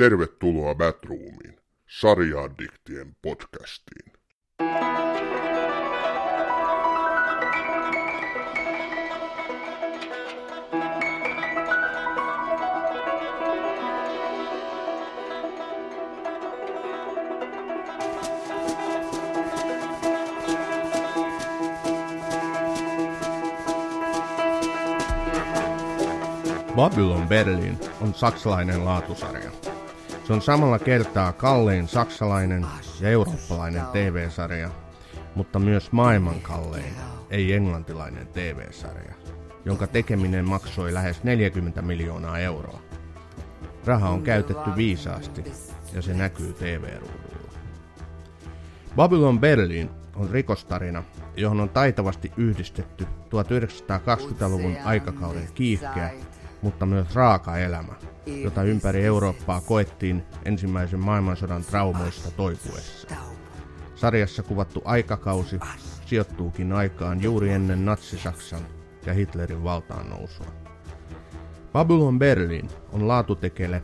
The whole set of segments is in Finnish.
Tervetuloa Batroomiin, sarjaaddiktien podcastiin. Babylon Berlin on saksalainen laatusarja. Se on samalla kertaa kallein saksalainen ja eurooppalainen TV-sarja, mutta myös maailman kallein, ei englantilainen TV-sarja, jonka tekeminen maksoi lähes 40 miljoonaa euroa. Raha on käytetty viisaasti ja se näkyy TV-ruudulla. Babylon Berlin on rikostarina, johon on taitavasti yhdistetty 1920-luvun aikakauden kiihkeä mutta myös raaka elämä, jota ympäri Eurooppaa koettiin ensimmäisen maailmansodan traumoista toipuessa. Sarjassa kuvattu aikakausi sijoittuukin aikaan juuri ennen Natsi-Saksan ja Hitlerin valtaan nousua. Babylon Berlin on laatutekele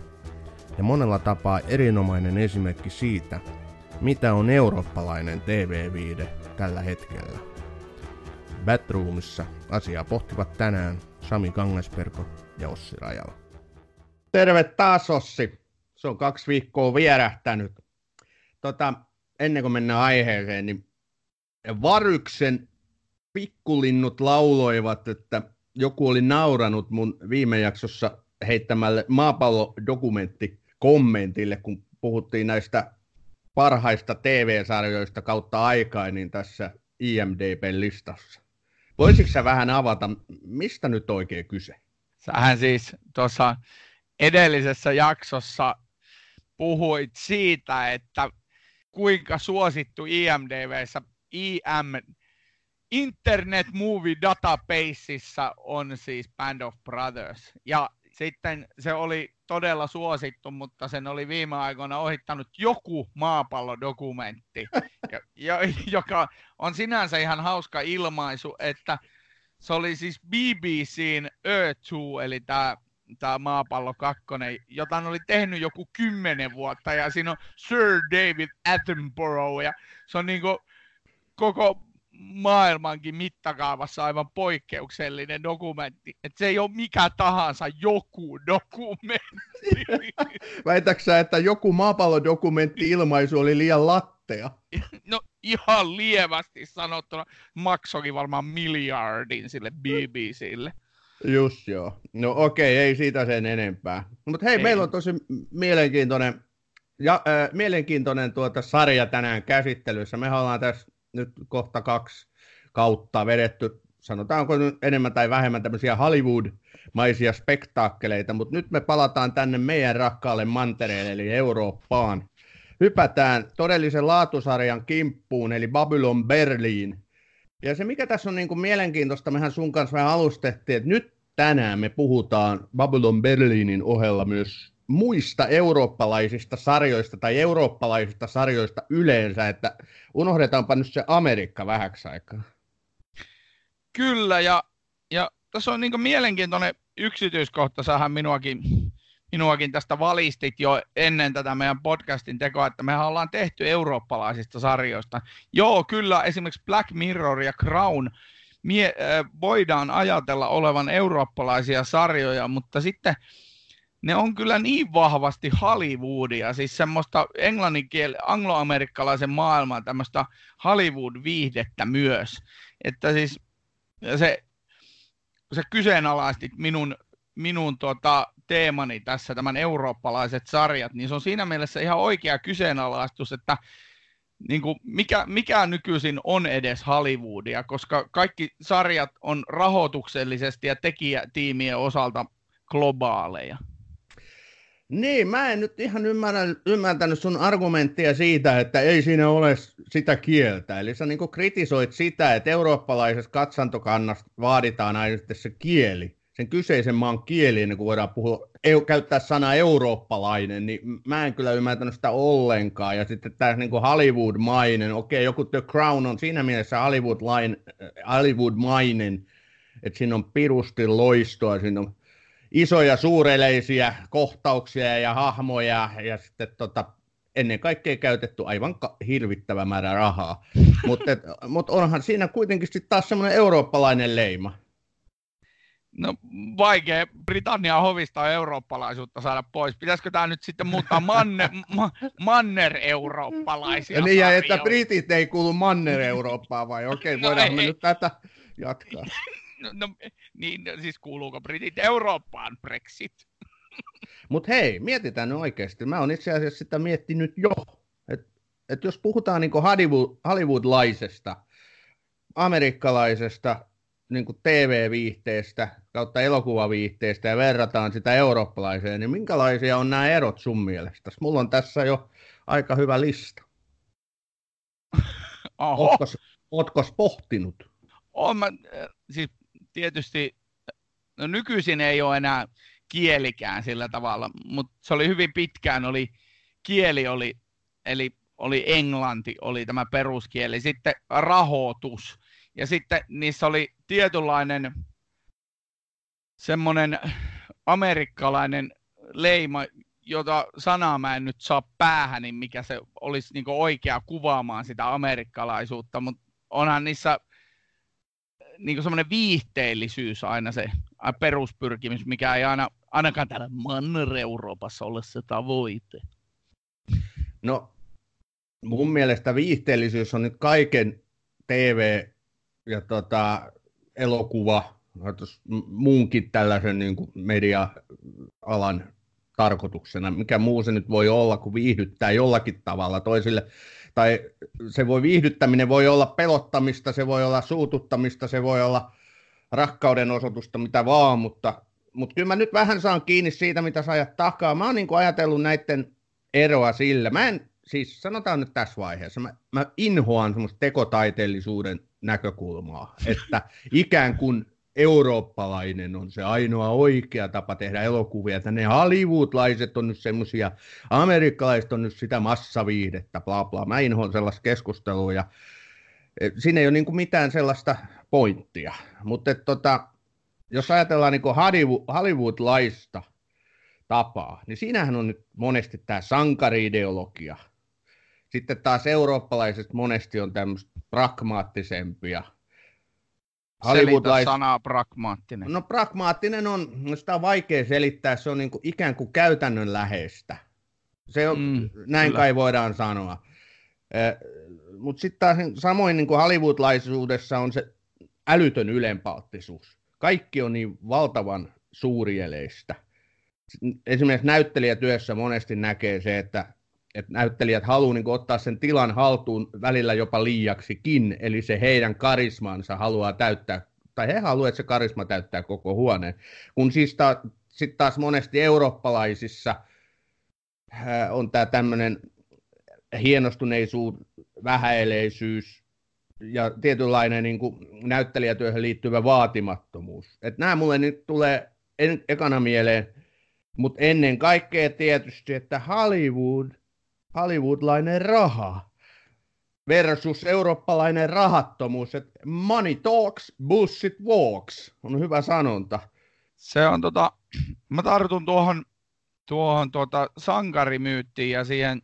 ja monella tapaa erinomainen esimerkki siitä, mitä on eurooppalainen TV-viide tällä hetkellä. Batroomissa asiaa pohtivat tänään Sami Kangasperko ja Ossi Rajala. Terve taas Ossi. Se on kaksi viikkoa vierähtänyt. Tota, ennen kuin mennään aiheeseen, niin Varyksen pikkulinnut lauloivat, että joku oli nauranut mun viime jaksossa heittämälle maapallodokumentti kommentille, kun puhuttiin näistä parhaista TV-sarjoista kautta aikaa, niin tässä IMDB-listassa. Voisitko sä vähän avata, mistä nyt oikein kyse? Sähän siis tuossa edellisessä jaksossa puhuit siitä, että kuinka suosittu IMDBssä IM Internet Movie Databaseissa on siis Band of Brothers. Ja sitten se oli todella suosittu, mutta sen oli viime aikoina ohittanut joku maapallodokumentti, joka on sinänsä ihan hauska ilmaisu, että se oli siis BBCn Earth 2, eli tämä tämä maapallo 2, jota oli tehnyt joku kymmenen vuotta, ja siinä on Sir David Attenborough, ja se on niinku koko maailmankin mittakaavassa aivan poikkeuksellinen dokumentti. Että se ei ole mikä tahansa joku dokumentti. Väitäksä, että joku maapallodokumentti ilmaisu oli liian lattea? No ihan lievästi sanottuna. Maksokin varmaan miljardin sille BBClle. Just joo. No okei, ei siitä sen enempää. Mutta hei, ei. meillä on tosi mielenkiintoinen, ja, äh, mielenkiintoinen tuota sarja tänään käsittelyssä. Me ollaan tässä nyt kohta kaksi kautta vedetty, sanotaanko nyt enemmän tai vähemmän tämmöisiä Hollywood-maisia spektaakkeleita, mutta nyt me palataan tänne meidän rakkaalle mantereelle, eli Eurooppaan. Hypätään todellisen laatusarjan kimppuun, eli Babylon Berliin. Ja se, mikä tässä on niin kuin mielenkiintoista, mehän sun kanssa vähän alustettiin, että nyt tänään me puhutaan Babylon Berliinin ohella myös muista eurooppalaisista sarjoista tai eurooppalaisista sarjoista yleensä, että unohdetaanpa nyt se Amerikka vähäksi aikaa. Kyllä, ja, ja tässä on niin mielenkiintoinen yksityiskohta, sähän minuakin, minuakin tästä valistit jo ennen tätä meidän podcastin tekoa, että mehän ollaan tehty eurooppalaisista sarjoista. Joo, kyllä, esimerkiksi Black Mirror ja Crown mie, äh, voidaan ajatella olevan eurooppalaisia sarjoja, mutta sitten ne on kyllä niin vahvasti Hollywoodia, siis semmoista englanninkiel, angloamerikkalaisen maailman tämmöistä Hollywood-viihdettä myös. Että siis se, se kyseenalaisti minun, minun tota, teemani tässä, tämän eurooppalaiset sarjat, niin se on siinä mielessä ihan oikea kyseenalaistus, että niin kuin mikä, mikä nykyisin on edes Hollywoodia, koska kaikki sarjat on rahoituksellisesti ja tekijätiimien osalta globaaleja. Niin, mä en nyt ihan ymmärrä, ymmärtänyt sun argumenttia siitä, että ei siinä ole sitä kieltä. Eli sä niin kritisoit sitä, että eurooppalaisessa katsantokannassa vaaditaan aina se kieli, sen kyseisen maan kieli, ennen voidaan puhua, käyttää sanaa eurooppalainen, niin mä en kyllä ymmärtänyt sitä ollenkaan. Ja sitten tämä niin Hollywood-mainen, okei, joku The Crown on siinä mielessä Hollywood-mainen, että siinä on pirusti loistoa, siinä on isoja suureleisiä kohtauksia ja hahmoja ja sitten tota, ennen kaikkea käytetty aivan hirvittävä määrä rahaa. Mutta mut onhan siinä kuitenkin sitten taas semmoinen eurooppalainen leima. No vaikea Britannian hovista eurooppalaisuutta saada pois. Pitäisikö tämä nyt sitten muuttaa manne, ma, manner-eurooppalaisia Niin, ja että britit ei kuulu manner-Eurooppaan vai? Okei, okay, no voidaan me nyt tätä jatkaa. No, no, niin, siis kuuluuko britit Eurooppaan Brexit? Mutta hei, mietitään nyt oikeasti. Mä oon itse asiassa sitä miettinyt jo. Että et jos puhutaan niin Hollywood, Hollywoodlaisesta, amerikkalaisesta niin TV-viihteestä kautta elokuvaviihteestä ja verrataan sitä eurooppalaiseen, niin minkälaisia on nämä erot sun mielestä? Mulla on tässä jo aika hyvä lista. Ootko pohtinut? Olen mä, siis tietysti, no nykyisin ei ole enää kielikään sillä tavalla, mutta se oli hyvin pitkään, oli, kieli oli, eli oli englanti, oli tämä peruskieli, sitten rahoitus, ja sitten niissä oli tietynlainen semmoinen amerikkalainen leima, jota sanaa mä en nyt saa päähän, niin mikä se olisi niin oikea kuvaamaan sitä amerikkalaisuutta, mutta onhan niissä niin semmoinen viihteellisyys aina se peruspyrkimys, mikä ei aina, ainakaan täällä Manner-Euroopassa ole se tavoite. No, mun mielestä viihteellisyys on nyt kaiken TV- ja tota, elokuva, muunkin tällaisen niin kuin media-alan tarkoituksena. Mikä muu se nyt voi olla, kun viihdyttää jollakin tavalla toisille tai se voi viihdyttäminen voi olla pelottamista, se voi olla suututtamista, se voi olla rakkauden osoitusta, mitä vaan, mutta, mutta kyllä mä nyt vähän saan kiinni siitä, mitä sä ajat takaa. Mä oon niin ajatellut näiden eroa sillä. Mä en, siis sanotaan nyt tässä vaiheessa, mä, mä inhoan semmoista tekotaiteellisuuden näkökulmaa, että ikään kuin eurooppalainen on se ainoa oikea tapa tehdä elokuvia, että ne Hollywoodlaiset on nyt semmoisia, amerikkalaiset on nyt sitä massaviihdettä, bla bla. Mä inhoan sellaista keskustelua ja e, siinä ei ole niin mitään sellaista pointtia. Mutta tota, jos ajatellaan niin Hollywood, Hollywoodlaista tapaa, niin siinähän on nyt monesti tämä sankariideologia. Sitten taas eurooppalaiset monesti on tämmöistä pragmaattisempia – Hollywoodlais... sanaa pragmaattinen. No pragmaattinen on, no sitä on vaikea selittää, se on niin kuin ikään kuin käytännönläheistä. Se on, mm, näin kyllä. kai voidaan sanoa. Eh, Mutta sitten taas samoin niin kuin hollywoodlaisuudessa on se älytön ylempauttisuus. Kaikki on niin valtavan suurieleistä. Esimerkiksi näyttelijätyössä monesti näkee se, että, että näyttelijät haluaa niin ottaa sen tilan haltuun välillä jopa liiaksikin, eli se heidän karismansa haluaa täyttää, tai he haluavat, että se karisma täyttää koko huoneen. Kun siis ta, sitten taas monesti eurooppalaisissa äh, on tämä tämmöinen hienostuneisuus, vähäeleisyys ja tietynlainen niin kuin näyttelijätyöhön liittyvä vaatimattomuus. Et nämä mulle nyt tulee en, ekana mieleen, mutta ennen kaikkea tietysti, että Hollywood – hollywoodlainen raha versus eurooppalainen rahattomuus, että money talks, bullshit walks, on hyvä sanonta. Se on tota, mä tartun tuohon, tuohon tuota sankarimyyttiin ja siihen,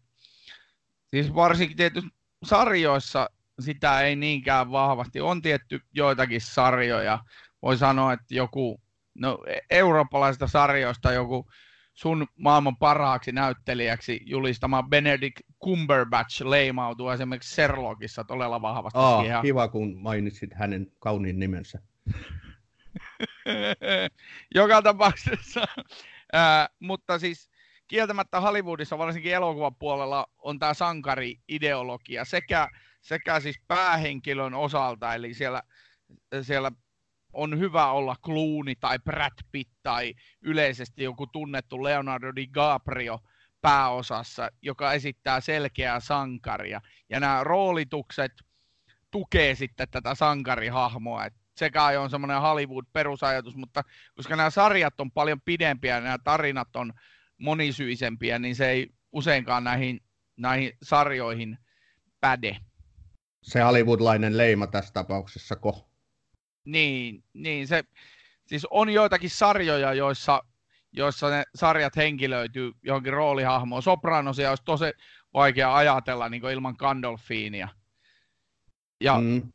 siis varsinkin tietysti sarjoissa sitä ei niinkään vahvasti. On tietty joitakin sarjoja, voi sanoa, että joku, no e-, eurooppalaisista sarjoista joku sun maailman parhaaksi näyttelijäksi julistama Benedict Cumberbatch leimautuu esimerkiksi Sherlockissa todella vahvasti. Aa, siihen. kiva kun mainitsit hänen kauniin nimensä. Joka tapauksessa. Äh, mutta siis kieltämättä Hollywoodissa, varsinkin elokuvan puolella, on tämä sankari-ideologia sekä, sekä siis päähenkilön osalta, eli siellä, siellä on hyvä olla Clooney tai Brad Pitt tai yleisesti joku tunnettu Leonardo DiCaprio pääosassa, joka esittää selkeää sankaria. Ja nämä roolitukset tukee sitten tätä sankarihahmoa. Et se kai on semmoinen Hollywood-perusajatus, mutta koska nämä sarjat on paljon pidempiä ja nämä tarinat on monisyisempiä, niin se ei useinkaan näihin, näihin sarjoihin päde. Se hollywoodlainen leima tässä tapauksessa ko? Niin, niin se, siis on joitakin sarjoja, joissa joissa ne sarjat henkilöityy johonkin roolihahmoon. Sopranosia olisi tosi vaikea ajatella niin ilman Gandolfinia. Ja, mm.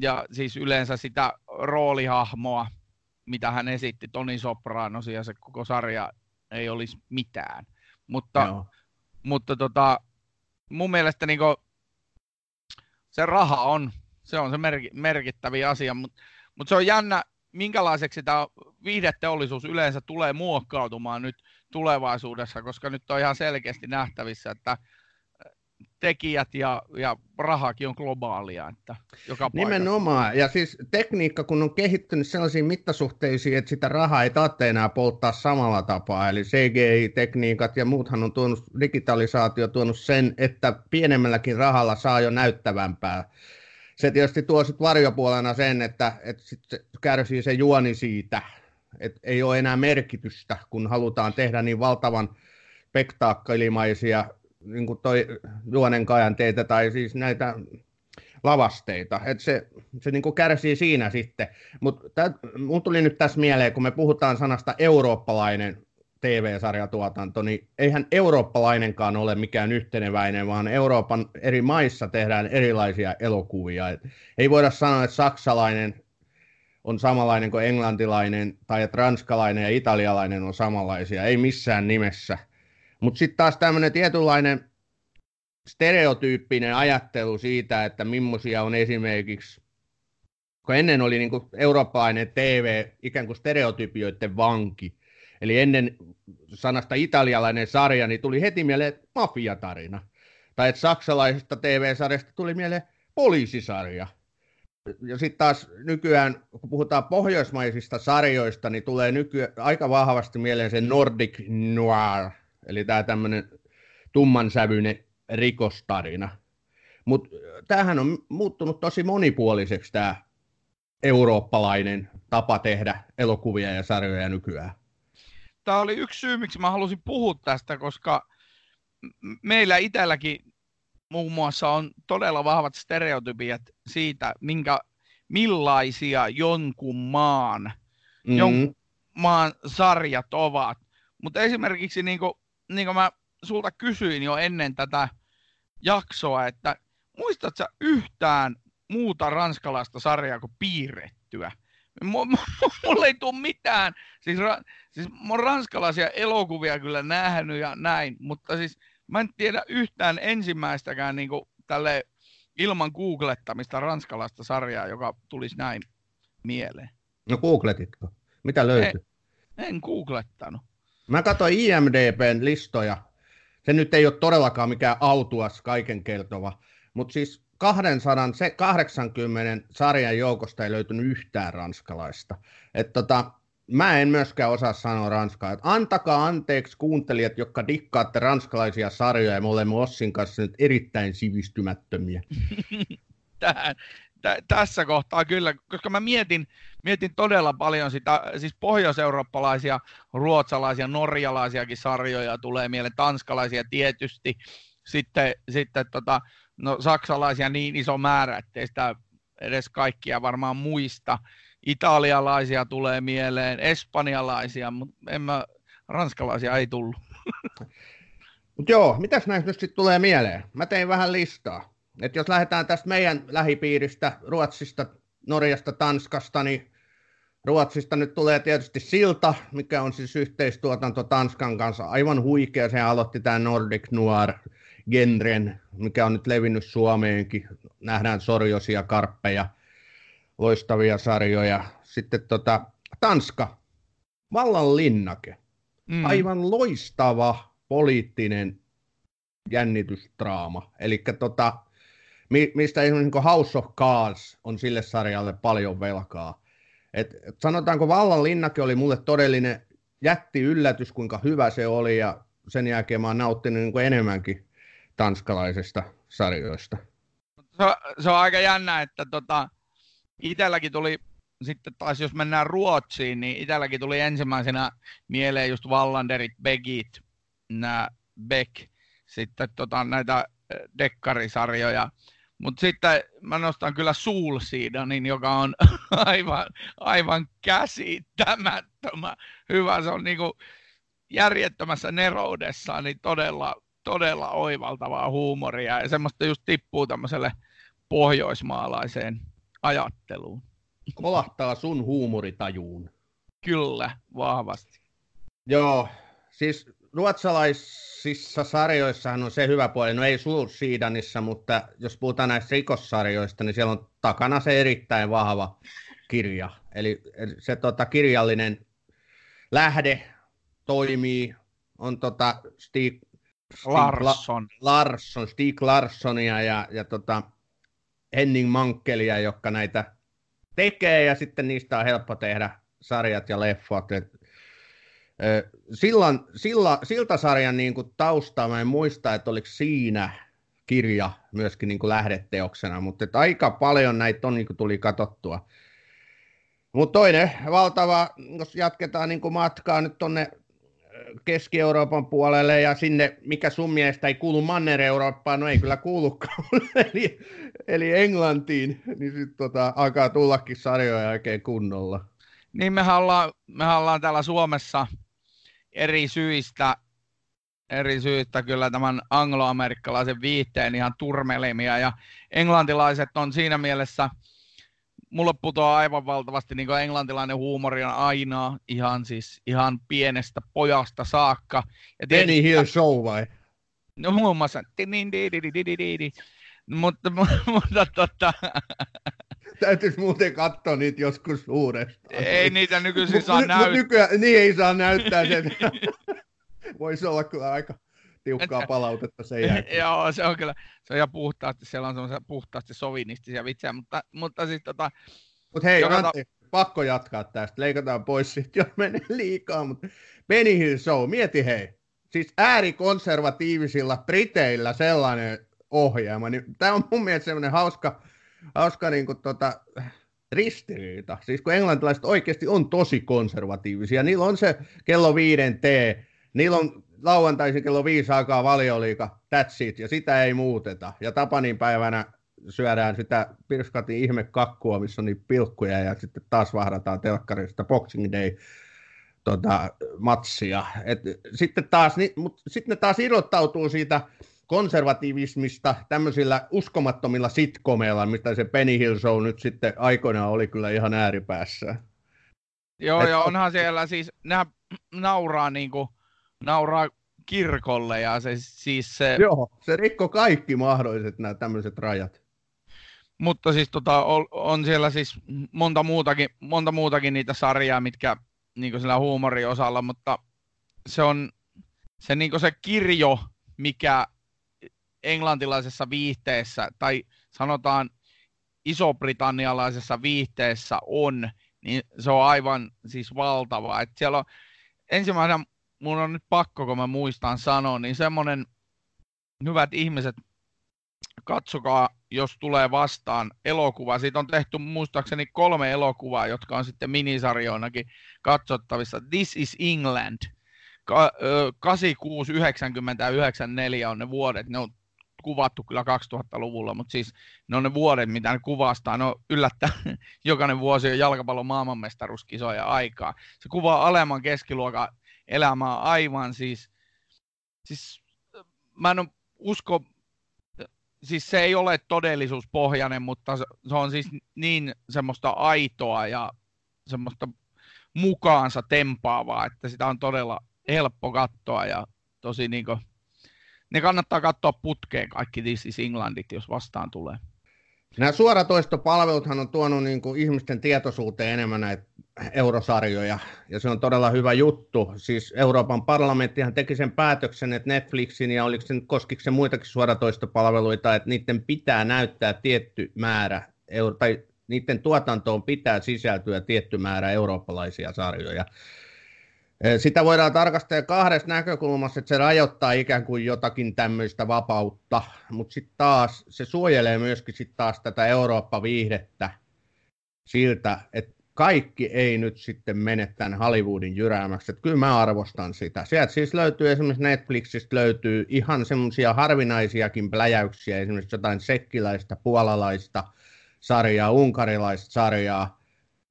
ja siis yleensä sitä roolihahmoa, mitä hän esitti, Toni Sopranosia, se koko sarja ei olisi mitään. Mutta, Joo. mutta tota, mun mielestä niin se raha on, se on se merkittävä asia, mutta mut se on jännä, minkälaiseksi tämä viihdeteollisuus yleensä tulee muokkautumaan nyt tulevaisuudessa, koska nyt on ihan selkeästi nähtävissä, että tekijät ja, ja rahakin on globaalia. Että joka Nimenomaan. Ja siis tekniikka, kun on kehittynyt sellaisiin mittasuhteisiin, että sitä rahaa ei tarvitse enää polttaa samalla tapaa. Eli CGI-tekniikat ja muuthan on tuonut, digitalisaatio tuonut sen, että pienemmälläkin rahalla saa jo näyttävämpää. Se tietysti tuo sitten varjopuolena sen, että, että sit se kärsii se juoni siitä, että ei ole enää merkitystä, kun halutaan tehdä niin valtavan spektaakkelimaisia niin kuin toi juonen teitä tai siis näitä lavasteita. Et se se niin kuin kärsii siinä sitten. Mutta mun tuli nyt tässä mieleen, kun me puhutaan sanasta eurooppalainen TV-sarjatuotanto, niin eihän eurooppalainenkaan ole mikään yhteneväinen, vaan Euroopan eri maissa tehdään erilaisia elokuvia. Et ei voida sanoa, että saksalainen on samanlainen kuin englantilainen, tai että ranskalainen ja italialainen on samanlaisia, ei missään nimessä – mutta sitten taas tämmöinen tietynlainen stereotyyppinen ajattelu siitä, että millaisia on esimerkiksi, kun ennen oli niin eurooppalainen TV ikään kuin stereotypioiden vanki, eli ennen sanasta italialainen sarja, niin tuli heti mieleen mafiatarina. Tai että saksalaisesta TV-sarjasta tuli mieleen poliisisarja. Ja sitten taas nykyään, kun puhutaan pohjoismaisista sarjoista, niin tulee nykyään aika vahvasti mieleen se Nordic Noir, Eli tämä tämmöinen tummansävyinen rikostarina. Mutta tämähän on muuttunut tosi monipuoliseksi tämä eurooppalainen tapa tehdä elokuvia ja sarjoja nykyään. Tämä oli yksi syy, miksi mä halusin puhua tästä, koska meillä itselläkin muun muassa on todella vahvat stereotypiat siitä, minkä, millaisia jonkun maan, mm-hmm. jonkun maan sarjat ovat. Mutta esimerkiksi niin kuin niin kuin mä sulta kysyin jo ennen tätä jaksoa, että muistatko yhtään muuta ranskalaista sarjaa kuin piirrettyä? Mulla ei tule mitään. Siis, ra, siis mä oon ranskalaisia elokuvia kyllä nähnyt ja näin, mutta siis mä en tiedä yhtään ensimmäistäkään niin tälle ilman googlettamista ranskalaista sarjaa, joka tulisi näin mieleen. No googletitko? Mitä löytyy? En, en googlettanut. Mä katsoin IMDBn listoja. Se nyt ei ole todellakaan mikään autuas kaiken kertova, mutta siis 280 sarjan joukosta ei löytynyt yhtään ranskalaista. Et tota, mä en myöskään osaa sanoa ranskaa. Et antakaa anteeksi kuuntelijat, jotka dikkaatte ranskalaisia sarjoja, ja me olemme Ossin kanssa nyt erittäin sivistymättömiä. Tähän, tä, tässä kohtaa kyllä, koska mä mietin, mietin todella paljon sitä, siis pohjoiseurooppalaisia, ruotsalaisia, norjalaisiakin sarjoja tulee mieleen, tanskalaisia tietysti, sitten, sitten tota, no, saksalaisia niin iso määrä, ettei sitä edes kaikkia varmaan muista. Italialaisia tulee mieleen, espanjalaisia, mutta en mä, ranskalaisia ei tullut. Mut joo, mitäs näistä nyt sitten tulee mieleen? Mä tein vähän listaa. Et jos lähdetään tästä meidän lähipiiristä, Ruotsista, Norjasta, Tanskasta, niin Ruotsista nyt tulee tietysti Silta, mikä on siis yhteistuotanto Tanskan kanssa. Aivan huikea, se aloitti tämä Nordic Noir genren, mikä on nyt levinnyt Suomeenkin. Nähdään sorjosia, karppeja, loistavia sarjoja. Sitten tota, Tanska, Vallan linnake. Mm. Aivan loistava poliittinen jännitystraama. Eli tota, mistä esimerkiksi niin House of Cards on sille sarjalle paljon velkaa. Et, et sanotaanko Vallan linnake oli mulle todellinen jätti yllätys, kuinka hyvä se oli, ja sen jälkeen mä oon nauttinut niin kuin enemmänkin tanskalaisista sarjoista. Se on, se on aika jännä, että tota, itselläkin tuli sitten taas jos mennään Ruotsiin, niin itselläkin tuli ensimmäisenä mieleen just Wallanderit, Begit, nämä Beck, sitten tota, näitä eh, dekkarisarjoja. Mutta sitten mä nostan kyllä Soulseedanin, joka on aivan, aivan käsittämättömän hyvä. Se on niinku, järjettömässä neroudessaan niin todella, todella oivaltavaa huumoria ja semmoista just tippuu tämmöiselle pohjoismaalaiseen ajatteluun. Kolahtaa sun huumoritajuun. Kyllä, vahvasti. Joo, siis ruotsalaisissa sarjoissahan on se hyvä puoli, no ei Sulsiidanissa, mutta jos puhutaan näistä rikossarjoista, niin siellä on takana se erittäin vahva kirja. Eli se tota, kirjallinen lähde toimii, on tota Stig, Stig Larsson. La, Larsson, Stig Larssonia ja, ja tota Henning Mankkelia, jotka näitä tekee, ja sitten niistä on helppo tehdä sarjat ja leffot. Et, sillan, silla, Siltasarjan niin kuin taustaa mä en muista, että oliko siinä kirja myöskin niin kuin lähdeteoksena, mutta että aika paljon näitä on, niin kuin tuli katsottua. Mutta toinen valtava, jos jatketaan niin kuin matkaa nyt tuonne Keski-Euroopan puolelle ja sinne, mikä sun mielestä ei kuulu Manner-Eurooppaan, no ei kyllä kuulukaan, eli, eli Englantiin, niin sitten tota, alkaa tullakin sarjoja oikein kunnolla. Niin mehän ollaan, mehän ollaan täällä Suomessa eri syistä, eri syistä kyllä tämän angloamerikkalaisen viitteen ihan turmelimia ja englantilaiset on siinä mielessä, mulle putoaa aivan valtavasti niin kuin englantilainen huumori on aina ihan siis ihan pienestä pojasta saakka. Ja Benny Hill Show vai? No muun muassa. Mutta, mutta tota... Täytyisi muuten katsoa niitä joskus uudestaan. Ei niitä nykyisin saa näyttää. Nykyään, niin ei saa näyttää sen. Voisi olla kyllä aika tiukkaa palautetta sen jälkeen. Joo, se on kyllä, se on ihan puhtaasti, siellä on semmoisia puhtaasti sovinistisia vitsejä, mutta, mutta siis tota... Mut hei, joka Antti, pakko jatkaa tästä, leikataan pois sitten, jos menee liikaa, mutta Benny Hill Show, mieti hei, siis äärikonservatiivisilla Briteillä sellainen ohjelma, niin tämä on mun mielestä semmoinen hauska, hauska niin kuin tota, ristiriita. Siis kun englantilaiset oikeasti on tosi konservatiivisia, niillä on se kello viiden tee, niillä on lauantaisin kello viisi aikaa valioliika, that's it, ja sitä ei muuteta. Ja Tapanin päivänä syödään sitä Pirskatin ihmekakkua, missä on niin pilkkuja, ja sitten taas vahdataan telkkarista Boxing Day tota, matsia. Et sitten, taas, ni, mut, sitten ne taas irrottautuu siitä konservatiivismista tämmöisillä uskomattomilla sitcomeilla, mistä se Penny Hill Show nyt sitten aikoinaan oli kyllä ihan ääripäässä. Joo, Et, ja onhan siellä siis, nämä nauraa niin kuin, nauraa kirkolle ja se siis se... Joo, se rikko kaikki mahdolliset nämä tämmöiset rajat. Mutta siis tota, on, on siellä siis monta muutakin, monta muutakin niitä sarjaa, mitkä niin sillä huumoriosalla, mutta se on se, niin se kirjo, mikä englantilaisessa viihteessä tai sanotaan iso-britannialaisessa viihteessä on, niin se on aivan siis valtava. Et siellä on ensimmäisenä mun on nyt pakko, kun mä muistan sanoa, niin semmoinen, hyvät ihmiset, katsokaa, jos tulee vastaan elokuva. Siitä on tehty muistaakseni kolme elokuvaa, jotka on sitten minisarjoinakin katsottavissa. This is England. 86, 90 94 on ne vuodet. Ne on kuvattu kyllä 2000-luvulla, mutta siis ne on ne vuodet, mitä ne kuvastaa. Ne on yllättä jokainen vuosi on jalkapallon maailmanmestaruuskisoja aikaa. Se kuvaa alemman keskiluokan elämää aivan siis, siis mä en usko, siis se ei ole todellisuuspohjainen, mutta se on siis niin semmoista aitoa ja semmoista mukaansa tempaavaa, että sitä on todella helppo katsoa ja tosi niin kuin, ne kannattaa katsoa putkeen kaikki This is Englandit, jos vastaan tulee. Nämä suoratoistopalveluthan on tuonut niin kuin ihmisten tietoisuuteen enemmän näitä eurosarjoja, ja se on todella hyvä juttu. Siis Euroopan parlamenttihan teki sen päätöksen, että Netflixin ja oliko se nyt koskiko se muitakin suoratoistopalveluita, että niiden pitää näyttää tietty määrä, tai niiden tuotantoon pitää sisältyä tietty määrä eurooppalaisia sarjoja. Sitä voidaan tarkastella kahdesta näkökulmasta, että se rajoittaa ikään kuin jotakin tämmöistä vapautta, mutta sitten taas se suojelee myöskin sit taas tätä Eurooppa-viihdettä siltä, että kaikki ei nyt sitten mene tämän Hollywoodin jyräämäksi. Että kyllä mä arvostan sitä. Sieltä siis löytyy esimerkiksi Netflixistä löytyy ihan semmoisia harvinaisiakin pläjäyksiä, esimerkiksi jotain sekkiläistä, puolalaista sarjaa, unkarilaista sarjaa,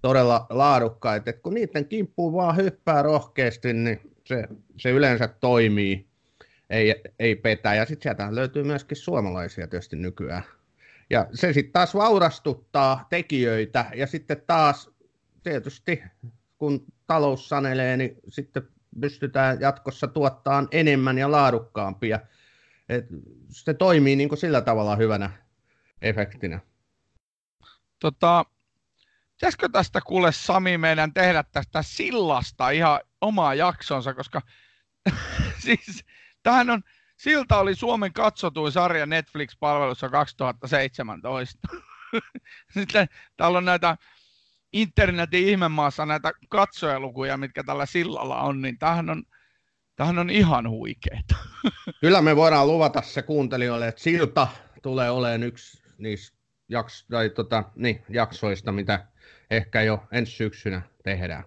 todella laadukkaita. että kun niiden kimppuun vaan hyppää rohkeasti, niin se, se yleensä toimii, ei, ei petä. Ja sitten sieltä löytyy myöskin suomalaisia tietysti nykyään. Ja se sitten taas vaurastuttaa tekijöitä ja sitten taas tietysti kun talous sanelee, niin sitten pystytään jatkossa tuottamaan enemmän ja laadukkaampia. Et se toimii niin kuin sillä tavalla hyvänä efektinä. Tota, pitäisikö tästä kuule Sami meidän tehdä tästä sillasta ihan omaa jaksonsa, koska siis tähän on, silta oli Suomen katsotuin sarja Netflix-palvelussa 2017. Sitten täällä on näitä internetin ihmemaassa näitä katsojalukuja, mitkä tällä sillalla on, niin tämähän on, tämähän on ihan huikeeta. Kyllä me voidaan luvata se kuuntelijoille, että silta tulee olemaan yksi niistä jaks, tai tota, niin, jaksoista, mitä ehkä jo ensi syksynä tehdään.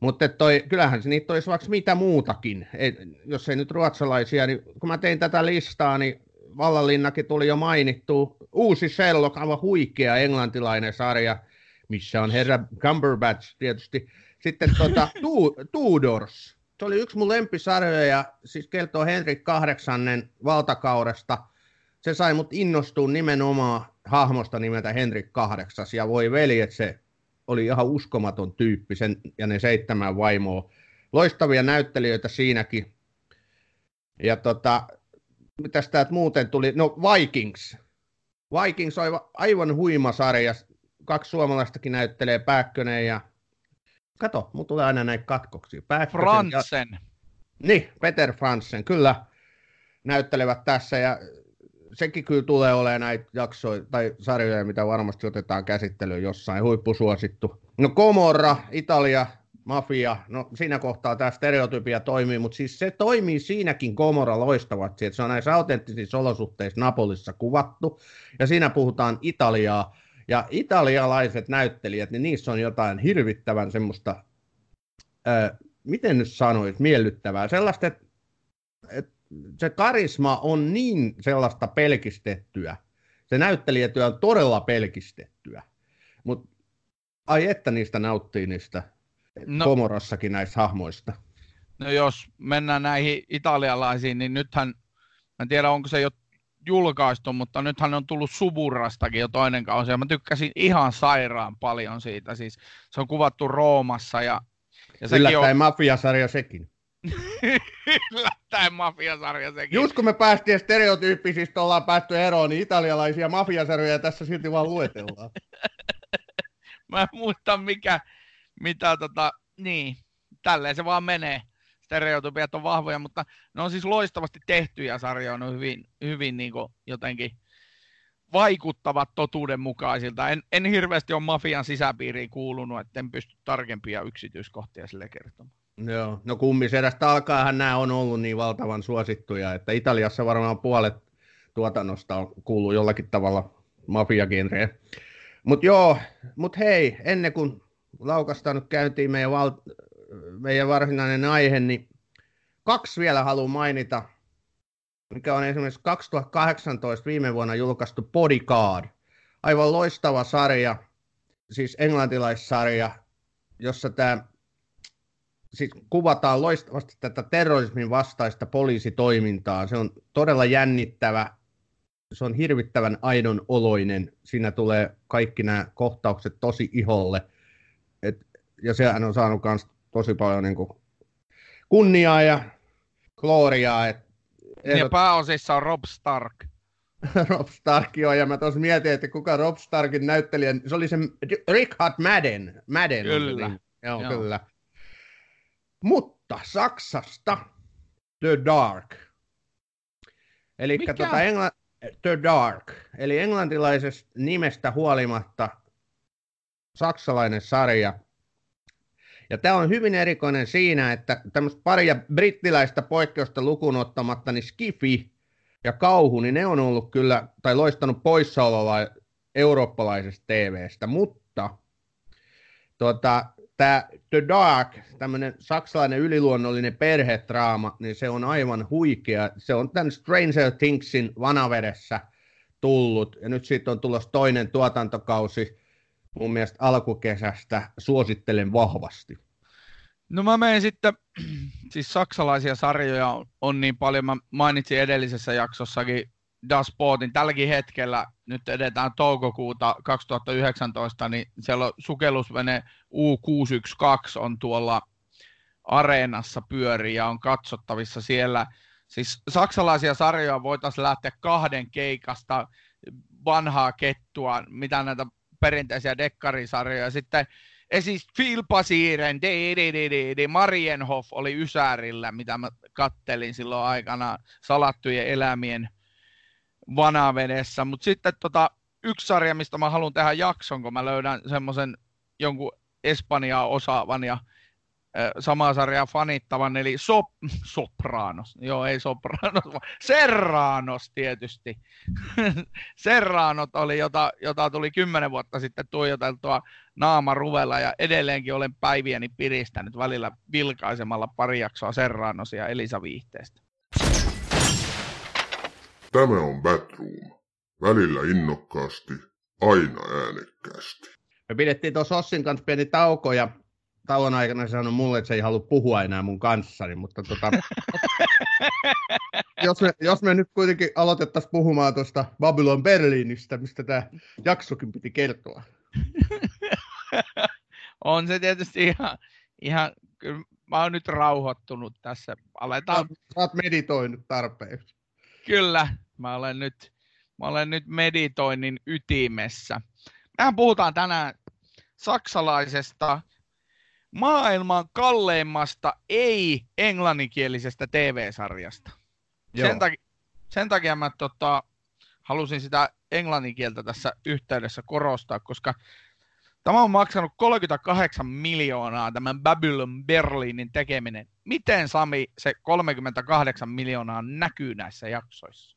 Mutta toi, kyllähän niitä olisi vaikka mitä muutakin. Ei, jos ei nyt ruotsalaisia, niin kun mä tein tätä listaa, niin Vallanlinnakin tuli jo mainittu. Uusi Sherlock, aivan huikea englantilainen sarja, missä on herra Cumberbatch tietysti. Sitten tuota, Tudors. Se oli yksi mun lempisarjoja ja siis kertoo Henrik kahdeksannen valtakaudesta. Se sai mut innostua nimenomaan hahmosta nimeltä Henrik kahdeksas ja voi veli, että se oli ihan uskomaton tyyppi sen, ja ne seitsemän vaimoa. Loistavia näyttelijöitä siinäkin. Ja tota, mitäs täältä muuten tuli? No Vikings. Vikings on aivan huima sarja. Kaksi suomalaistakin näyttelee Pääkkönen ja... Kato, mulla tulee aina näitä katkoksia. Pääkkönen Fransen. Ja... Niin, Peter Fransen, kyllä. Näyttelevät tässä ja sekin kyllä tulee olemaan näitä jaksoja tai sarjoja, mitä varmasti otetaan käsittelyyn jossain, huippusuosittu. No Komorra, Italia, mafia, no siinä kohtaa tämä stereotypia toimii, mutta siis se toimii siinäkin. Komora loistavasti, että se on näissä autenttisissa olosuhteissa Napolissa kuvattu, ja siinä puhutaan Italiaa, ja italialaiset näyttelijät, niin niissä on jotain hirvittävän semmoista, ää, miten nyt sanoit, miellyttävää, sellaista, että, että se karisma on niin sellaista pelkistettyä. Se näyttelijätyö on todella pelkistettyä. Mutta ai että niistä nauttii niistä no, Komorossakin näistä hahmoista. No jos mennään näihin italialaisiin, niin nythän, en tiedä onko se jo julkaistu, mutta nythän on tullut Suburrastakin jo toinen kausi, ja mä tykkäsin ihan sairaan paljon siitä, siis se on kuvattu Roomassa, ja, ja sekin on... mafiasarja sekin. Yllättäen mafiasarja sekin. Just kun me päästiin stereotyyppisistä, ollaan päästy eroon, niin italialaisia mafiasarjoja tässä silti vaan luetellaan. Mä en muista mikä, mitä tota, niin, tälleen se vaan menee. Stereotypiat on vahvoja, mutta ne on siis loistavasti tehtyjä sarjoja, on hyvin, hyvin niin kuin jotenkin vaikuttavat totuudenmukaisilta. En, en hirveästi ole mafian sisäpiiriin kuulunut, että en pysty tarkempia yksityiskohtia sille kertomaan. Joo, no kummisedästä alkaenhan nämä on ollut niin valtavan suosittuja, että Italiassa varmaan puolet tuotannosta on kuuluu jollakin tavalla mafiagenreen. Mutta joo, mutta hei, ennen kuin laukastaan nyt käyntiin meidän, val- meidän varsinainen aihe, niin kaksi vielä haluan mainita, mikä on esimerkiksi 2018 viime vuonna julkaistu Bodyguard. Aivan loistava sarja, siis englantilaissarja, jossa tämä siis kuvataan loistavasti tätä terrorismin vastaista poliisitoimintaa. Se on todella jännittävä, se on hirvittävän aidon oloinen. Siinä tulee kaikki nämä kohtaukset tosi iholle. Et, ja sehän on saanut myös tosi paljon niin kuin, kunniaa ja gloriaa. Et, ja pääosissa on Rob Stark. Rob Stark, joo, ja mä tuossa mietin, että kuka Rob Starkin näyttelijä, se oli se Richard Madden. Madden kyllä. Niin. Joo, joo, kyllä. Mutta Saksasta The Dark. Eli tuota Engla- The Dark, eli englantilaisesta nimestä huolimatta saksalainen sarja. Ja tämä on hyvin erikoinen siinä, että tämmöistä paria brittiläistä poikkeusta lukuun ottamatta, niin Skifi ja Kauhu, niin ne on ollut kyllä, tai loistanut poissaololla eurooppalaisesta TVstä, mutta tuota, tämä The Dark, tämmöinen saksalainen yliluonnollinen perhetraama, niin se on aivan huikea. Se on tämän Stranger Thingsin vanavedessä tullut, ja nyt siitä on tulossa toinen tuotantokausi mun mielestä alkukesästä. Suosittelen vahvasti. No mä menen sitten, siis saksalaisia sarjoja on, on niin paljon, mä mainitsin edellisessä jaksossakin Das Sportin. Tälläkin hetkellä, nyt edetään toukokuuta 2019, niin siellä on sukellusvene U612 on tuolla areenassa pyörii ja on katsottavissa siellä. Siis saksalaisia sarjoja voitaisiin lähteä kahden keikasta, vanhaa kettua, mitä näitä perinteisiä dekkarisarjoja. Sitten esis Filpasiiren, Marienhof oli Ysärillä, mitä mä kattelin silloin aikana salattujen elämien vanavedessä. Mutta sitten tota, yksi sarja, mistä mä haluan tehdä jakson, kun mä löydän semmoisen jonkun Espanjaa osaavan ja samaa sarjaa fanittavan, eli sop, Sopranos. Joo, ei Sopranos, vaan Serranos tietysti. Serranot oli, jota, jota tuli kymmenen vuotta sitten tuijoteltua naama ruvella, ja edelleenkin olen päiviäni piristänyt välillä vilkaisemalla pari jaksoa Serranosia Elisa Viihteestä. Tämä on Batroom. Välillä innokkaasti, aina äänekkäästi. Me pidettiin tuossa Ossin kanssa pieni tauko ja tauon aikana sanoi mulle, että se ei halua puhua enää mun kanssani, mutta tota, jos, me, jos me nyt kuitenkin aloitettaisiin puhumaan tuosta Babylon Berliinistä, mistä tämä jaksokin piti kertoa. on se tietysti ihan, ihan kyllä mä oon nyt rauhoittunut tässä. Aletaan... Sä, sä oot meditoinut tarpeeksi. Kyllä, mä olen nyt, mä olen nyt meditoinnin ytimessä. Mehän puhutaan tänään saksalaisesta maailman kalleimmasta ei-englanninkielisestä TV-sarjasta. Sen, takia, sen takia mä tota, halusin sitä englanninkieltä tässä yhteydessä korostaa, koska tämä on maksanut 38 miljoonaa tämän Babylon Berliinin tekeminen. Miten Sami se 38 miljoonaa näkyy näissä jaksoissa?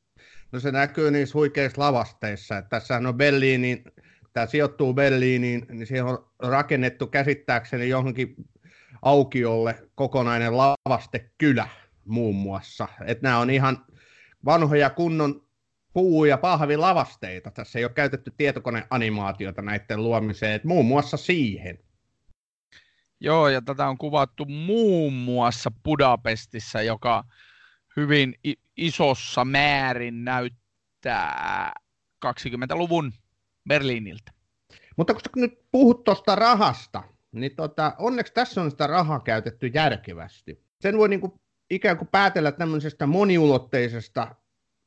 No se näkyy niissä huikeissa lavasteissa. Että tässähän on Berliinin tämä sijoittuu Berliiniin, niin siihen on rakennettu käsittääkseni johonkin aukiolle kokonainen lavastekylä muun muassa. Että nämä on ihan vanhoja kunnon puu- ja pahvilavasteita. Tässä ei ole käytetty tietokoneanimaatiota näiden luomiseen, että muun muassa siihen. Joo, ja tätä on kuvattu muun muassa Budapestissa, joka hyvin isossa määrin näyttää 20-luvun Berliiniltä. Mutta kun nyt puhut tuosta rahasta, niin tota, onneksi tässä on sitä rahaa käytetty järkevästi. Sen voi niinku ikään kuin päätellä tämmöisestä moniulotteisesta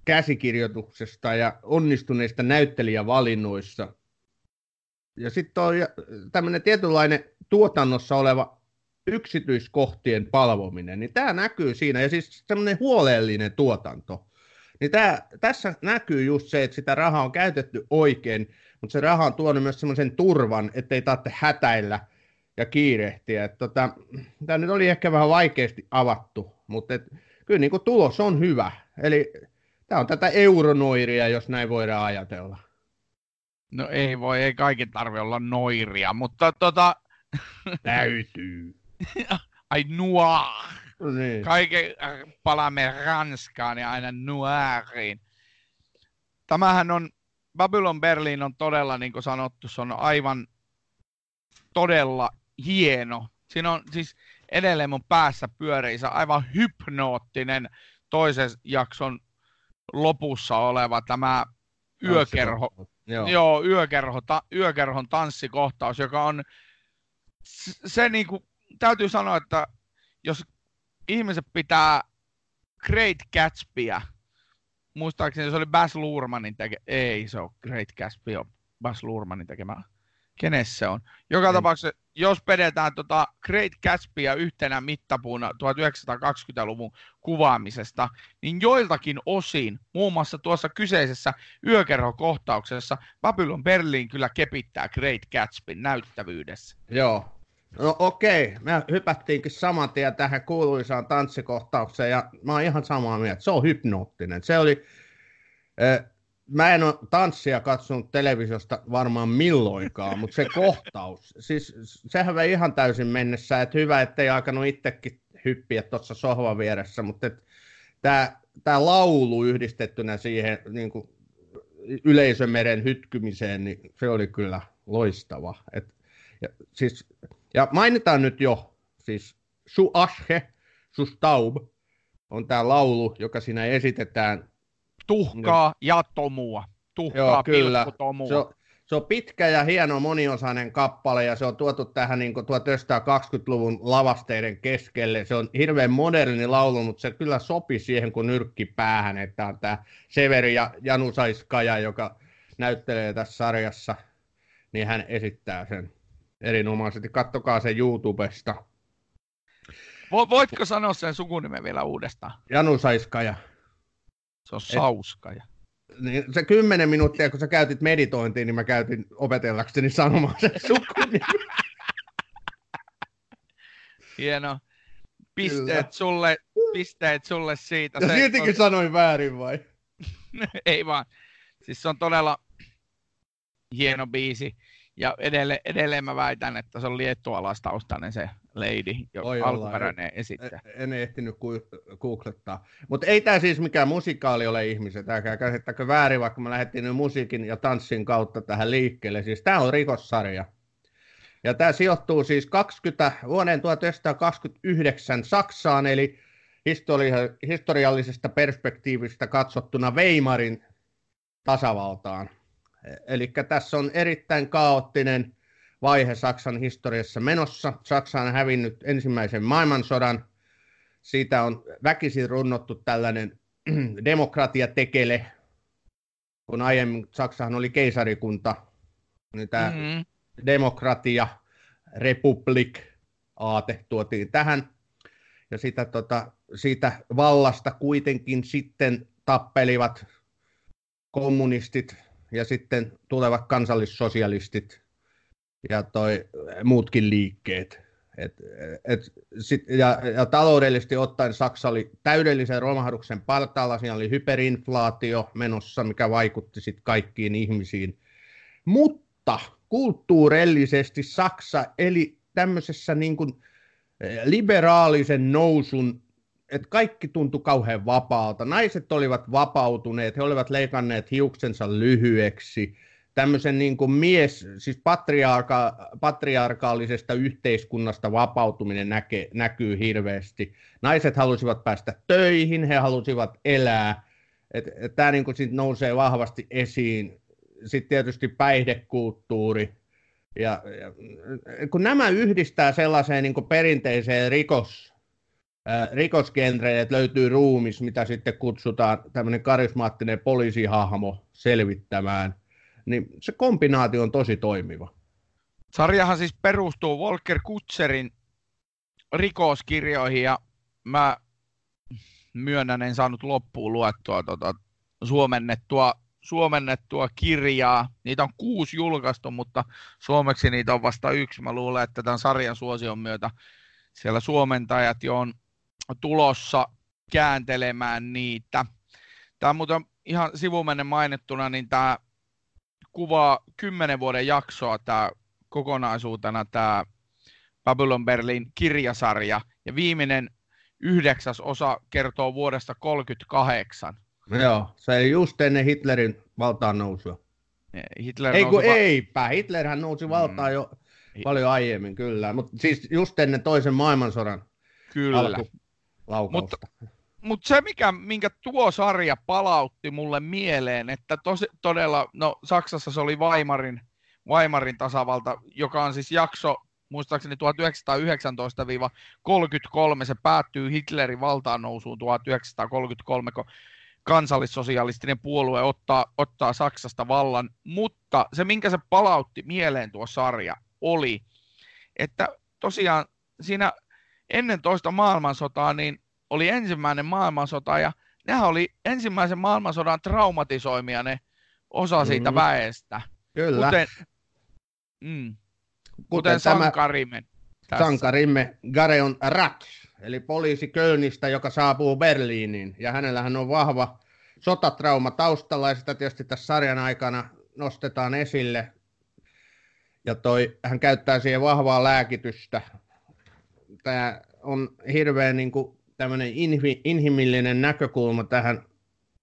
käsikirjoituksesta ja onnistuneista näyttelijävalinnoissa. Ja sitten on tämmöinen tietynlainen tuotannossa oleva yksityiskohtien palvominen, niin tämä näkyy siinä, ja siis semmoinen huolellinen tuotanto. Niin tää, tässä näkyy just se, että sitä rahaa on käytetty oikein, mutta se raha on tuonut myös semmoisen turvan, ettei tarvitse hätäillä ja kiirehtiä. tota, tämä nyt oli ehkä vähän vaikeasti avattu, mutta et, kyllä niin tulos on hyvä. Eli tämä on tätä euronoiria, jos näin voidaan ajatella. No ei voi, ei kaikki tarvi olla noiria, mutta tota... Täytyy. Ai noir. No niin. Kaiken äh, palaamme Ranskaan ja aina noiriin. Tämähän on Babylon Berlin on todella, niin kuin sanottu, se on aivan todella hieno. Siinä on siis edelleen mun päässä pyörii se aivan hypnoottinen toisen jakson lopussa oleva tämä yökerho, joo. joo yökerho, ta, yökerhon tanssikohtaus, joka on se, se niin kuin, täytyy sanoa, että jos ihmiset pitää Great Gatsbyä muistaakseni se oli Bas Luhrmannin tekemä, ei se on Great Gatsby, on Bas Luhrmannin tekemä. Kenes se on? Joka ei. tapauksessa, jos pedetään tota Great Gatsbyä yhtenä mittapuuna 1920-luvun kuvaamisesta, niin joiltakin osin, muun muassa tuossa kyseisessä yökerhokohtauksessa, Babylon Berlin kyllä kepittää Great Gatsbyn näyttävyydessä. Joo, No okei, me hypättiinkin saman tien tähän kuuluisaan tanssikohtaukseen ja mä oon ihan samaa mieltä. Se on hypnoottinen. Se oli, äh, mä en ole tanssia katsonut televisiosta varmaan milloinkaan, mutta se kohtaus, siis sehän vei ihan täysin mennessä, että hyvä, ettei alkanut itsekin hyppiä tuossa sohvan vieressä, mutta tämä laulu yhdistettynä siihen niin kuin yleisömeren hytkymiseen, niin se oli kyllä loistava. Et, ja, siis ja mainitaan nyt jo, siis Su Asche, Su Staub on tämä laulu, joka siinä esitetään. Tuhkaa ja tomua. Tuhkaa, Joo, kyllä. Se on, se on pitkä ja hieno moniosainen kappale ja se on tuotu tähän niin 1920-luvun lavasteiden keskelle. Se on hirveän moderni laulu, mutta se kyllä sopi siihen kuin nyrkki päähän, että on tämä Severi ja Janu Saiskaja, joka näyttelee tässä sarjassa, niin hän esittää sen erinomaisesti. Kattokaa se YouTubesta. Voitko sanoa sen sukunimen vielä uudestaan? Janu Saiskaja. Se on Sauskaja. Niin se kymmenen minuuttia, kun sä käytit meditointiin, niin mä käytin opetellakseni sanomaan sen sukunimen. Hieno. Pisteet sulle, pisteet sulle siitä. Ja se siltikin on... sanoin väärin vai? Ei vaan. Siis se on todella hieno biisi. Ja edelleen, edelleen mä väitän, että se on liettualaistaustainen se Lady, jo Oi alkuperäinen esittäjä. En, en ehtinyt googlettaa. Mutta ei tämä siis mikään musikaali ole ihmiset, älkää käsittäkö väärin, vaikka mä lähdettiin nyt musiikin ja tanssin kautta tähän liikkeelle. Siis tämä on rikossarja. Ja tämä sijoittuu siis 20, vuoden 1929 Saksaan, eli historiallisesta perspektiivistä katsottuna Weimarin tasavaltaan. Eli tässä on erittäin kaoottinen vaihe Saksan historiassa menossa. Saksa on hävinnyt ensimmäisen maailmansodan. Siitä on väkisin runnottu tällainen demokratiatekele, kun aiemmin Saksahan oli keisarikunta, niin tämä mm-hmm. demokratia, republik, aate tuotiin tähän. Ja sitä, tota, siitä vallasta kuitenkin sitten tappelivat kommunistit ja sitten tulevat kansallissosialistit ja toi muutkin liikkeet. Et, et, sit, ja, ja taloudellisesti ottaen Saksa oli täydellisen romahduksen partaalla, siinä oli hyperinflaatio menossa, mikä vaikutti sitten kaikkiin ihmisiin. Mutta kulttuurellisesti Saksa eli tämmöisessä niin kuin eh, liberaalisen nousun että kaikki tuntui kauhean vapaalta. Naiset olivat vapautuneet, he olivat leikanneet hiuksensa lyhyeksi. Tämmöisen niin kuin mies, siis patriarka, patriarkaalisesta yhteiskunnasta vapautuminen näke, näkyy hirveästi. Naiset halusivat päästä töihin, he halusivat elää. Tämä niin kuin nousee vahvasti esiin. Sitten tietysti päihdekulttuuri. Ja, ja, kun nämä yhdistää sellaiseen niin perinteiseen rikos, rikosgenreen, että löytyy ruumis, mitä sitten kutsutaan tämmöinen karismaattinen poliisihahmo selvittämään, niin se kombinaatio on tosi toimiva. Sarjahan siis perustuu Volker Kutserin rikoskirjoihin ja mä myönnän en saanut loppuun luettua tuota, suomennettua, suomennettua kirjaa. Niitä on kuusi julkaistu, mutta suomeksi niitä on vasta yksi. Mä luulen, että tämän sarjan suosion myötä siellä suomentajat jo on tulossa kääntelemään niitä. Tämä on muuten ihan sivumennen mainittuna, niin tämä kuvaa kymmenen vuoden jaksoa tämä kokonaisuutena tämä Babylon Berlin kirjasarja, ja viimeinen yhdeksäs osa kertoo vuodesta 1938. Joo, se ei just ennen Hitlerin valtaan nousua. Hitler ei kun va- eipä, Hitlerhän nousi valtaan mm. jo paljon aiemmin kyllä, mutta siis just ennen toisen maailmansodan Kyllä. Alku, laukausta. Mutta mut se, mikä, minkä tuo sarja palautti mulle mieleen, että tosi, todella, no Saksassa se oli Weimarin, Weimarin tasavalta, joka on siis jakso, muistaakseni 1919-33, se päättyy Hitlerin valtaan nousuun 1933, kun kansallissosialistinen puolue ottaa, ottaa Saksasta vallan, mutta se, minkä se palautti mieleen tuo sarja, oli, että tosiaan siinä ennen toista maailmansotaa niin oli ensimmäinen maailmansota ja nehän oli ensimmäisen maailmansodan traumatisoimia ne osa siitä mm. väestä. Kyllä. Kuten, mm, kuten, kuten sankarimme. Tässä. Sankarimme Gareon Rat, eli poliisi Kölnistä, joka saapuu Berliiniin. Ja hänellähän on vahva sotatrauma taustalla, ja sitä tietysti tässä sarjan aikana nostetaan esille. Ja toi, hän käyttää siihen vahvaa lääkitystä, tämä on hirveän niin kuin, tämmöinen inhi, inhimillinen näkökulma tähän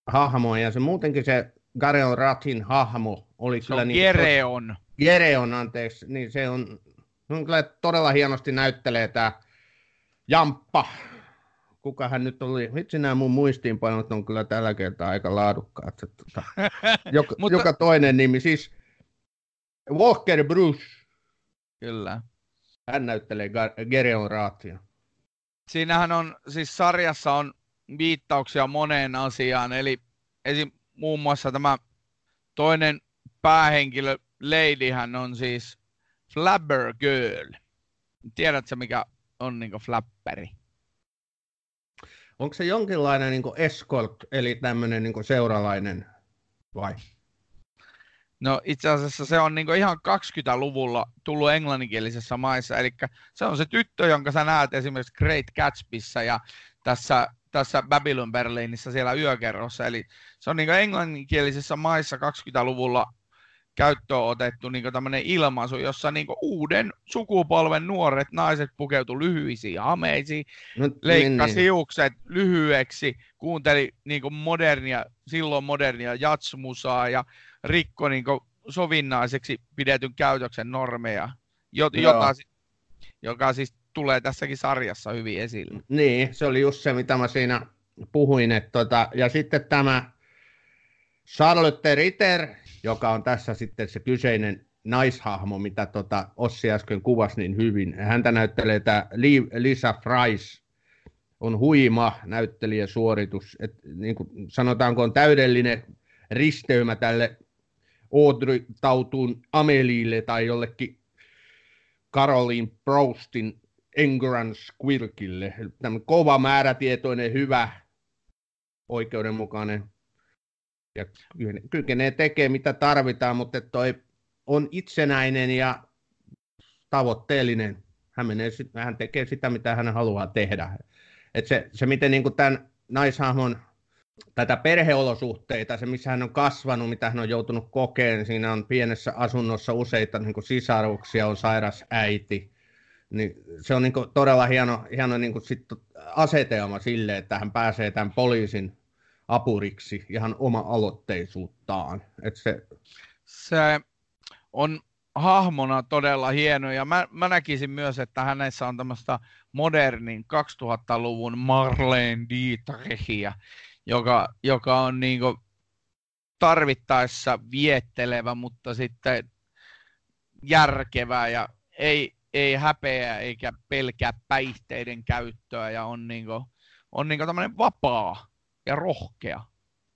hahmoon, ja se muutenkin se Gareon Ratin hahmo oli se kyllä... On niin, Gereon. Gereon, anteeksi, niin se on, on kyllä todella hienosti näyttelee tämä Jamppa. Kuka hän nyt oli? Vitsi nämä mun muistiinpanot on kyllä tällä kertaa aika laadukkaat. Tota, joka, Mutta... joka toinen nimi. Siis Walker Bruce. Kyllä. Hän näyttelee Gereon Raatia. Siinähän on, siis sarjassa on viittauksia moneen asiaan, eli esim. muun muassa tämä toinen päähenkilö, Ladyhän on siis Flabber Girl. Tiedätkö, mikä on niin flapperi? Onko se jonkinlainen niin escort, eli tämmöinen niin seuralainen vai? No itse asiassa se on niin ihan 20-luvulla tullut englanninkielisessä maissa, eli se on se tyttö, jonka sä näet esimerkiksi Great Gatsbyssä ja tässä, tässä Babylon Berliinissä siellä yökerrossa, eli se on niin englanninkielisessä maissa 20-luvulla käyttöön otettu niin tämmöinen ilmaisu, jossa niin uuden sukupolven nuoret naiset pukeutu lyhyisiin hameisiin, no, leikkasi niin, hiukset niin. lyhyeksi, kuunteli niin modernia, silloin modernia jatsmusaa ja rikko niin sovinnaiseksi pidetyn käytöksen normeja, jota, jota, joka siis tulee tässäkin sarjassa hyvin esille. Niin, se oli just se, mitä mä siinä puhuin. Että tota, ja sitten tämä Charlotte Ritter, joka on tässä sitten se kyseinen naishahmo, mitä tota Ossi äsken kuvasi niin hyvin. Häntä näyttelee tämä Lisa Fries, on huima näyttelijäsuoritus. Et, niin kuin sanotaanko on täydellinen risteymä tälle Audrey Tautun Ameliille tai jollekin Caroline Proustin Engran Squirkille. Tämmöinen kova, määrätietoinen, hyvä, oikeudenmukainen ja kykenee tekemään mitä tarvitaan, mutta toi on itsenäinen ja tavoitteellinen. Hän, menee, hän tekee sitä, mitä hän haluaa tehdä. Et se, se, miten niin tämän naishahmon tätä perheolosuhteita, se missä hän on kasvanut, mitä hän on joutunut kokeen, siinä on pienessä asunnossa useita niin kuin sisaruksia, on sairas äiti, niin se on niin kuin todella hieno, hieno niin kuin sit asetelma sille, että hän pääsee tämän poliisin apuriksi ihan oma-aloitteisuuttaan. Että se... se on hahmona todella hieno ja mä, mä näkisin myös, että hänessä on tämmöistä modernin 2000-luvun Marlene Dietrichia, joka, joka on niin tarvittaessa viettelevä, mutta sitten järkevä ja ei, ei häpeä eikä pelkää päihteiden käyttöä ja on, niin kuin, on niin tämmöinen vapaa ja rohkea.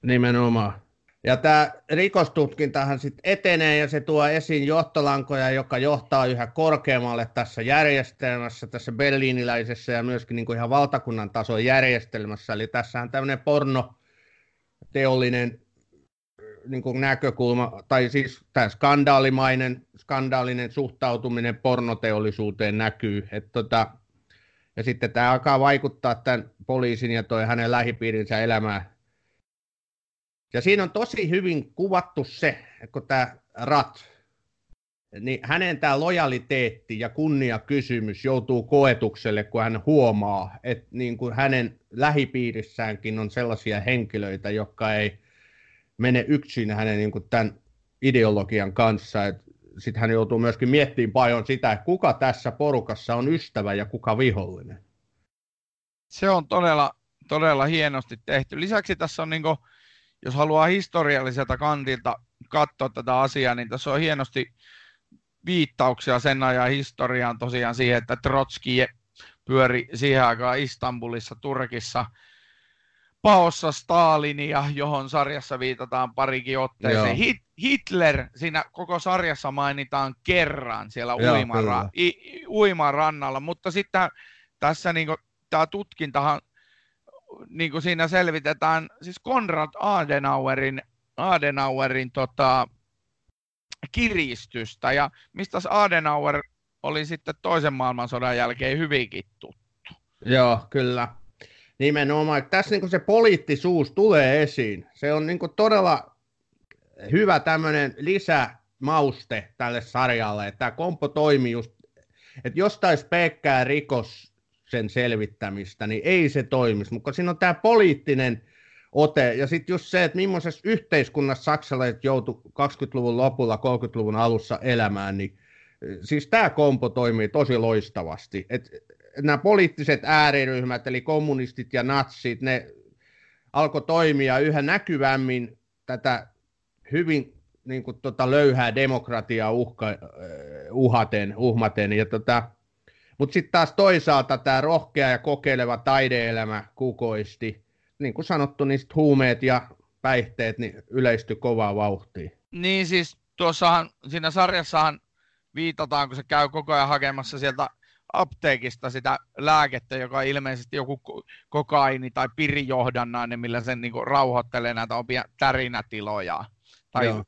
Nimenomaan. Ja tämä rikostutkintahan sitten etenee ja se tuo esiin johtolankoja, joka johtaa yhä korkeammalle tässä järjestelmässä, tässä berliiniläisessä ja myöskin niin kuin ihan valtakunnan tason järjestelmässä. Eli tässä on tämmöinen porno teollinen niin näkökulma, tai siis tämä skandaalimainen, skandaalinen suhtautuminen pornoteollisuuteen näkyy. Et tota, ja sitten tämä alkaa vaikuttaa tämän poliisin ja toi hänen lähipiirinsä elämään ja siinä on tosi hyvin kuvattu se, että kun tämä Rat, niin hänen tämä lojaliteetti ja kunniakysymys joutuu koetukselle, kun hän huomaa, että niin kuin hänen lähipiirissäänkin on sellaisia henkilöitä, jotka ei mene yksin hänen niin kuin tämän ideologian kanssa. Sitten hän joutuu myöskin miettimään paljon sitä, että kuka tässä porukassa on ystävä ja kuka vihollinen. Se on todella, todella hienosti tehty. Lisäksi tässä on niin kuin jos haluaa historialliselta kantilta katsoa tätä asiaa, niin tässä on hienosti viittauksia sen ajan historiaan tosiaan siihen, että Trotski pyöri siihen aikaan Istanbulissa, Turkissa, paossa Stalinia, johon sarjassa viitataan parikin otteeseen. Hit, Hitler siinä koko sarjassa mainitaan kerran siellä uimara, i, uimarannalla, mutta sitten tässä niin tämä tutkintahan niin kuin siinä selvitetään siis Konrad Adenauerin, Adenauerin tota, kiristystä ja mistä Adenauer oli sitten toisen maailmansodan jälkeen hyvinkin tuttu. Joo, kyllä. Nimenomaan. Tässä niin se poliittisuus tulee esiin. Se on niin todella hyvä tämmöinen lisämauste tälle sarjalle, että tämä kompo toimii just, että jos taisi rikos sen selvittämistä, niin ei se toimisi. Mutta siinä on tämä poliittinen ote, ja sitten just se, että millaisessa yhteiskunnassa saksalaiset joutu 20-luvun lopulla, 30-luvun alussa elämään, niin siis tämä kompo toimii tosi loistavasti. Et nämä poliittiset ääriryhmät, eli kommunistit ja natsit, ne alkoi toimia yhä näkyvämmin tätä hyvin niin kuin, tota, löyhää demokratiaa uhka, uhaten, uhmaten. Ja, tota, mutta sitten taas toisaalta tämä rohkea ja kokeileva taideelämä kukoisti. Niin kuin sanottu, niin huumeet ja päihteet niin yleistyi kovaa vauhtia. Niin siis tuossahan, siinä sarjassahan viitataan, kun se käy koko ajan hakemassa sieltä apteekista sitä lääkettä, joka on ilmeisesti joku kokaini tai pirijohdannainen, millä sen niin rauhoittelee näitä opia tärinätiloja. Tai,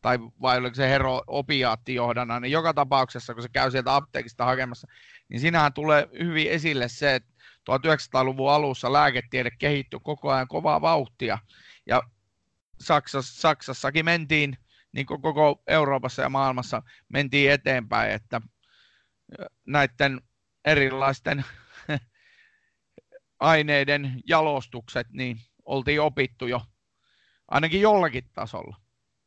tai vai oliko se hero opiaattijohdannainen. Joka tapauksessa, kun se käy sieltä apteekista hakemassa, niin sinähän tulee hyvin esille se, että 1900-luvun alussa lääketiede kehittyi koko ajan kovaa vauhtia. Ja Saksassa, Saksassakin mentiin, niin kuin koko Euroopassa ja maailmassa mentiin eteenpäin, että näiden erilaisten aineiden jalostukset, niin oltiin opittu jo ainakin jollakin tasolla.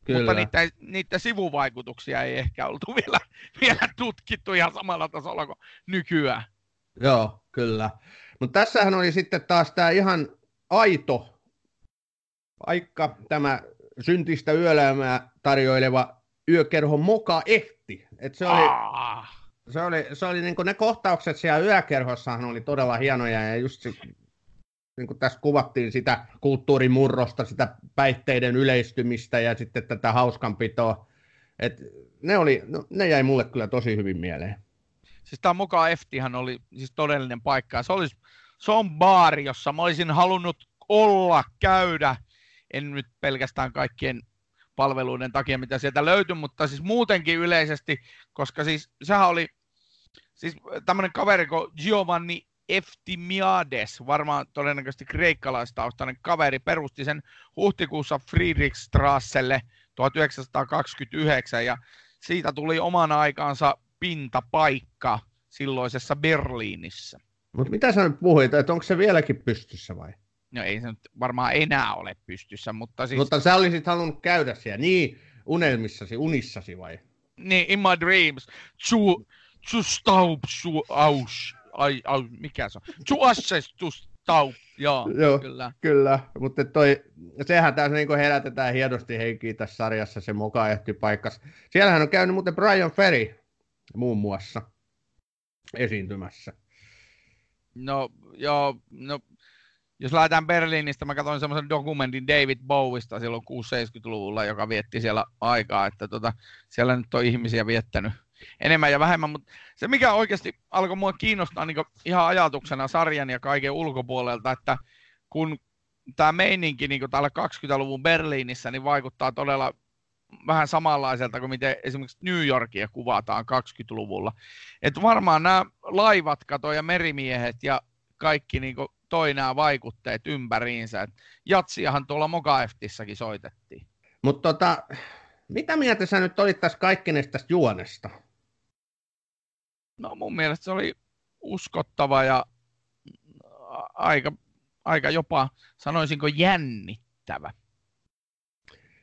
Kyllä. Mutta niitä, niitä sivuvaikutuksia ei ehkä oltu vielä, vielä tutkittu ihan samalla tasolla kuin nykyään. Joo, kyllä. Mutta tässähän oli sitten taas tämä ihan aito paikka, tämä syntistä yöelämää tarjoileva yökerho Moka Ehti. Et se oli, ah se oli, se oli niin ne kohtaukset siellä yökerhossahan oli todella hienoja ja just se, niin kuin tässä kuvattiin sitä kulttuurimurrosta, sitä päihteiden yleistymistä ja sitten tätä hauskanpitoa. Et ne, oli, no, ne jäi mulle kyllä tosi hyvin mieleen. Siis tämä Moka Eftihan oli siis todellinen paikka. Se, olisi, se on baari, jossa mä olisin halunnut olla, käydä. En nyt pelkästään kaikkien palveluiden takia, mitä sieltä löytyi, mutta siis muutenkin yleisesti, koska siis sehän oli siis tämmöinen kaveri kuin Giovanni Eftimiades, varmaan todennäköisesti kreikkalaistaustainen kaveri, perusti sen huhtikuussa Friedrichstrasselle 1929 ja siitä tuli oman aikaansa pintapaikka silloisessa Berliinissä. Mutta mitä sä nyt puhuit, että onko se vieläkin pystyssä vai? No ei se nyt varmaan enää ole pystyssä, mutta siis... Mutta sä olisit halunnut käydä siellä, niin unelmissasi, unissasi vai? Niin, in my dreams. Chu, Sustaupsuaus. Ai, ai, mikä se on? Suassestustaup. Joo, Joo, kyllä. Kyllä, mutta toi, sehän tässä niin herätetään hienosti henkiä tässä sarjassa, se moka ehti paikkas. Siellähän on käynyt muuten Brian Ferry muun muassa esiintymässä. No, joo, no, jos lähdetään Berliinistä, mä katsoin semmoisen dokumentin David Bowista silloin 6-70-luvulla, joka vietti siellä aikaa, että tota, siellä nyt on ihmisiä viettänyt enemmän ja vähemmän, mutta se mikä oikeasti alkoi mua kiinnostaa niin ihan ajatuksena sarjan ja kaiken ulkopuolelta, että kun tämä meininki niin täällä 20-luvun Berliinissä niin vaikuttaa todella vähän samanlaiselta kuin miten esimerkiksi New Yorkia kuvataan 20-luvulla. Et varmaan nämä laivat, kato ja merimiehet ja kaikki niin toi nämä vaikutteet ympäriinsä. Et jatsiahan tuolla Mokaeftissakin soitettiin. Mutta tota, mitä mieltä sä nyt olit tässä kaikkinesta tästä juonesta? No mun mielestä se oli uskottava ja aika, aika jopa, sanoisinko, jännittävä.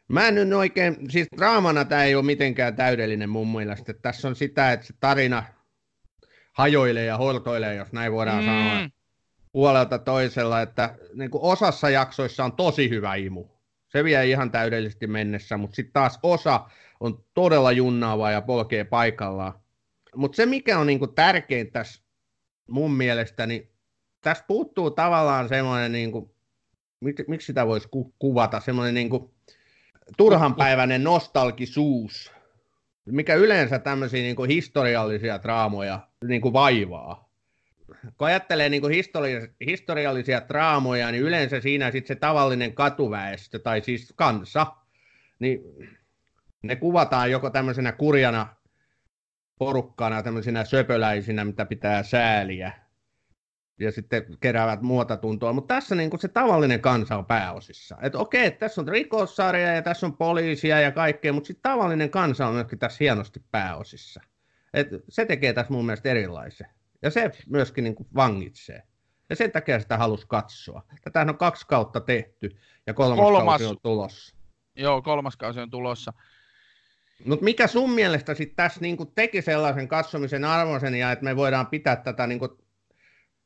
Mä en nyt oikein, siis draamana tämä ei ole mitenkään täydellinen mun mielestä. Tässä on sitä, että se tarina hajoilee ja holtoilee, jos näin voidaan mm. sanoa, puolelta toisella, että niin kuin osassa jaksoissa on tosi hyvä imu. Se vie ihan täydellisesti mennessä, mutta sitten taas osa on todella junnaava ja polkee paikallaan. Mutta se, mikä on niinku tärkein tässä mun mielestä, niin tässä puuttuu tavallaan semmoinen, niinku, miksi sitä voisi ku- kuvata, semmoinen niinku, turhanpäiväinen nostalgisuus, mikä yleensä tämmöisiä niinku historiallisia draamoja niinku vaivaa. Kun ajattelee niinku historiallisia, historiallisia draamoja, niin yleensä siinä sit se tavallinen katuväestö, tai siis kansa, niin ne kuvataan joko tämmöisenä kurjana porukkana tämmöisinä söpöläisinä, mitä pitää sääliä. Ja sitten keräävät muotatuntoa. Mutta tässä niin se tavallinen kansa on pääosissa. Että okei, tässä on rikossarja ja tässä on poliisia ja kaikkea, mutta sitten tavallinen kansa on myöskin tässä hienosti pääosissa. Et se tekee tässä mun mielestä erilaisen. Ja se myöskin niin kuin vangitsee. Ja sen takia sitä halusi katsoa. Tätä on kaksi kautta tehty ja kolmas, kolmas kausi on tulossa. Joo, kolmas kausi on tulossa. Mutta mikä sun mielestä sitten tässä niinku teki sellaisen katsomisen arvoisen ja että me voidaan pitää tätä niinku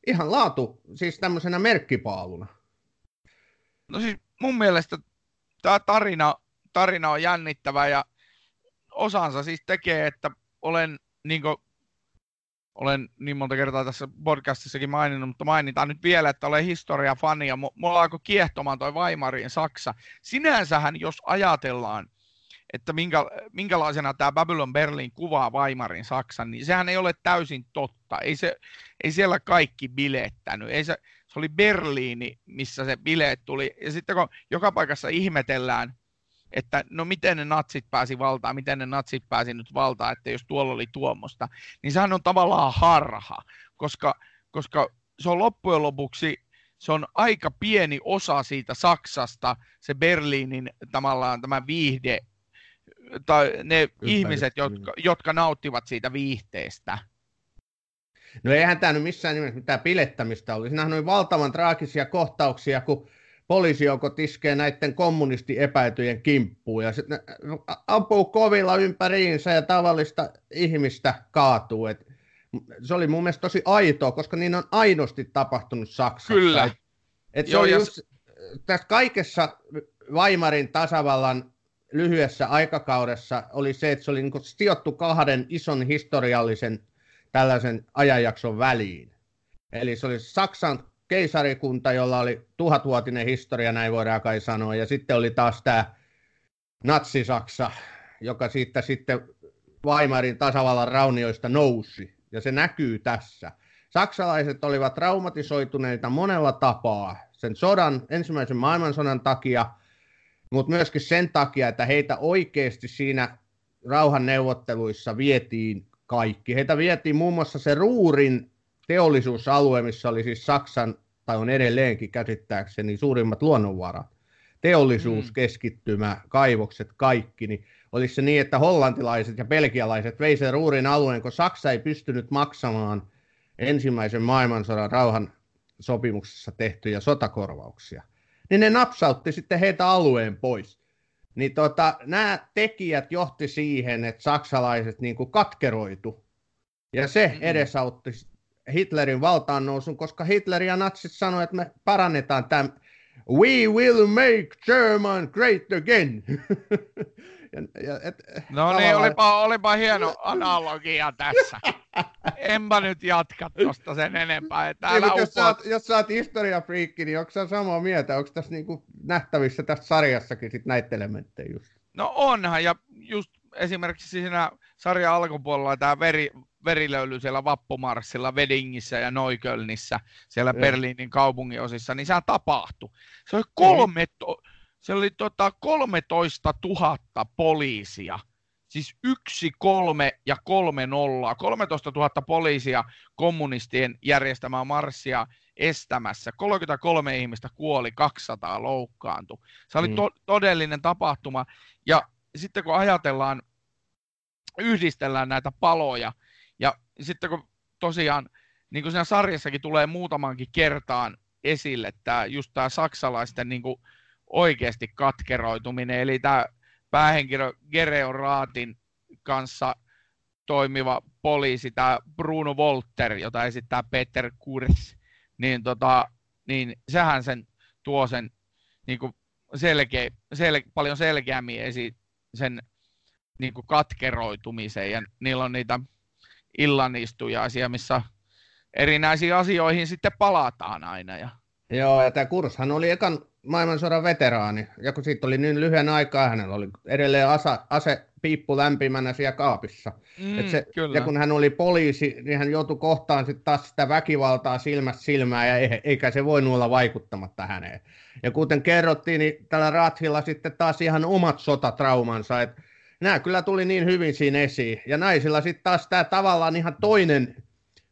ihan laatu, siis tämmöisenä merkkipaaluna. No siis mun mielestä tämä tarina, tarina on jännittävä ja osansa siis tekee, että olen niin kuin, olen niin monta kertaa tässä podcastissakin maininnut, mutta mainitaan nyt vielä, että olen historiafani ja mulla alkoi kiehtomaan toi Weimarin Saksa. Sinänsähän, jos ajatellaan, että minkä, minkälaisena tämä Babylon Berlin kuvaa Weimarin Saksan, niin sehän ei ole täysin totta. Ei, se, ei siellä kaikki bilettänyt. Ei se, se oli Berliini, missä se bileet tuli. Ja sitten kun joka paikassa ihmetellään, että no miten ne natsit pääsi valtaan, miten ne natsit pääsi nyt valtaan, että jos tuolla oli tuommoista, niin sehän on tavallaan harha, koska, koska se on loppujen lopuksi se on aika pieni osa siitä Saksasta, se Berliinin tavallaan tämä viihde, tai ne Ympäristö, ihmiset, jotka, jotka nauttivat siitä viihteestä. No eihän tämä nyt missään nimessä mitään pilettämistä oli. Siinähän oli valtavan traagisia kohtauksia, kun poliisijoukot iskee näiden kommunistiepäytyjen kimppuun ja sitten ampuu kovilla ympäriinsä ja tavallista ihmistä kaatuu. Et se oli mun mielestä tosi aitoa, koska niin on aidosti tapahtunut Saksassa. Kyllä. Et, et se Joo, oli just, tässä kaikessa Weimarin tasavallan lyhyessä aikakaudessa oli se, että se oli niin sijoittu kahden ison historiallisen tällaisen ajanjakson väliin. Eli se oli Saksan keisarikunta, jolla oli tuhatvuotinen historia, näin voidaan kai sanoa, ja sitten oli taas tämä Natsi-Saksa, joka siitä sitten Weimarin tasavallan raunioista nousi, ja se näkyy tässä. Saksalaiset olivat traumatisoituneita monella tapaa sen sodan, ensimmäisen maailmansodan takia, mutta myöskin sen takia, että heitä oikeasti siinä rauhanneuvotteluissa vietiin kaikki. Heitä vietiin muun muassa se Ruurin teollisuusalue, missä oli siis Saksan, tai on edelleenkin käsittääkseni, suurimmat luonnonvarat. Teollisuuskeskittymä, mm. kaivokset, kaikki, niin olisi se niin, että hollantilaiset ja belgialaiset vei sen Ruurin alueen, kun Saksa ei pystynyt maksamaan ensimmäisen maailmansodan rauhan sopimuksessa tehtyjä sotakorvauksia. Niin ne napsautti sitten heitä alueen pois. Niin tota, nämä tekijät johti siihen, että saksalaiset niin kuin katkeroitu. Ja se edesautti Hitlerin valtaan nousun, koska Hitler ja natsit sanoivat, että me parannetaan tämän We will make German great again. ja, ja, et, no tavallaan... niin, olipa, olipa hieno analogia tässä. Enpä nyt jatka tuosta sen enempää. Että älä niin, jos, sä oot, jos sä oot historiafriikki, niin onko sä samaa mieltä? Onko tässä niinku nähtävissä tässä sarjassakin sit näitä elementtejä just? No onhan, ja just esimerkiksi siinä sarjan alkupuolella tämä veri, verilöyly siellä Vappumarssilla, Vedingissä ja Noikölnissä, siellä mm. Berliinin kaupungin osissa, niin sehän tapahtui. Se oli, kolme, se oli tota 13 000 poliisia, siis yksi, kolme ja kolme nollaa, 13 000 poliisia kommunistien järjestämää marssia estämässä. 33 ihmistä kuoli, 200 loukkaantui. Se oli mm. to- todellinen tapahtuma. Ja sitten kun ajatellaan, yhdistellään näitä paloja, ja sitten kun tosiaan, niin kuin siinä sarjassakin tulee muutamankin kertaan esille, tämä, just tämä saksalaisten niin kuin oikeasti katkeroituminen, eli tämä päähenkilö Gereon Raatin kanssa toimiva poliisi, tämä Bruno Volter, jota esittää Peter Kurs, niin, tota, niin sehän sen tuo sen niin kuin selkeä, sel, paljon selkeämmin esi sen niin kuin katkeroitumisen ja niillä on niitä illanistujaisia, missä erinäisiin asioihin sitten palataan aina. Ja... Joo, ja tämä Kurshan oli ekan maailmansodan veteraani, ja kun siitä oli niin lyhyen aikaa, hänellä oli edelleen asa, ase piippu lämpimänä siellä kaapissa. Mm, Et se, kyllä. Ja kun hän oli poliisi, niin hän joutui kohtaan sitten taas sitä väkivaltaa silmästä silmään, ja eikä se voinut olla vaikuttamatta häneen. Ja kuten kerrottiin, niin tällä Rathilla sitten taas ihan omat sotatraumansa, että nämä kyllä tuli niin hyvin siinä esiin. Ja naisilla sitten taas tämä tavallaan ihan toinen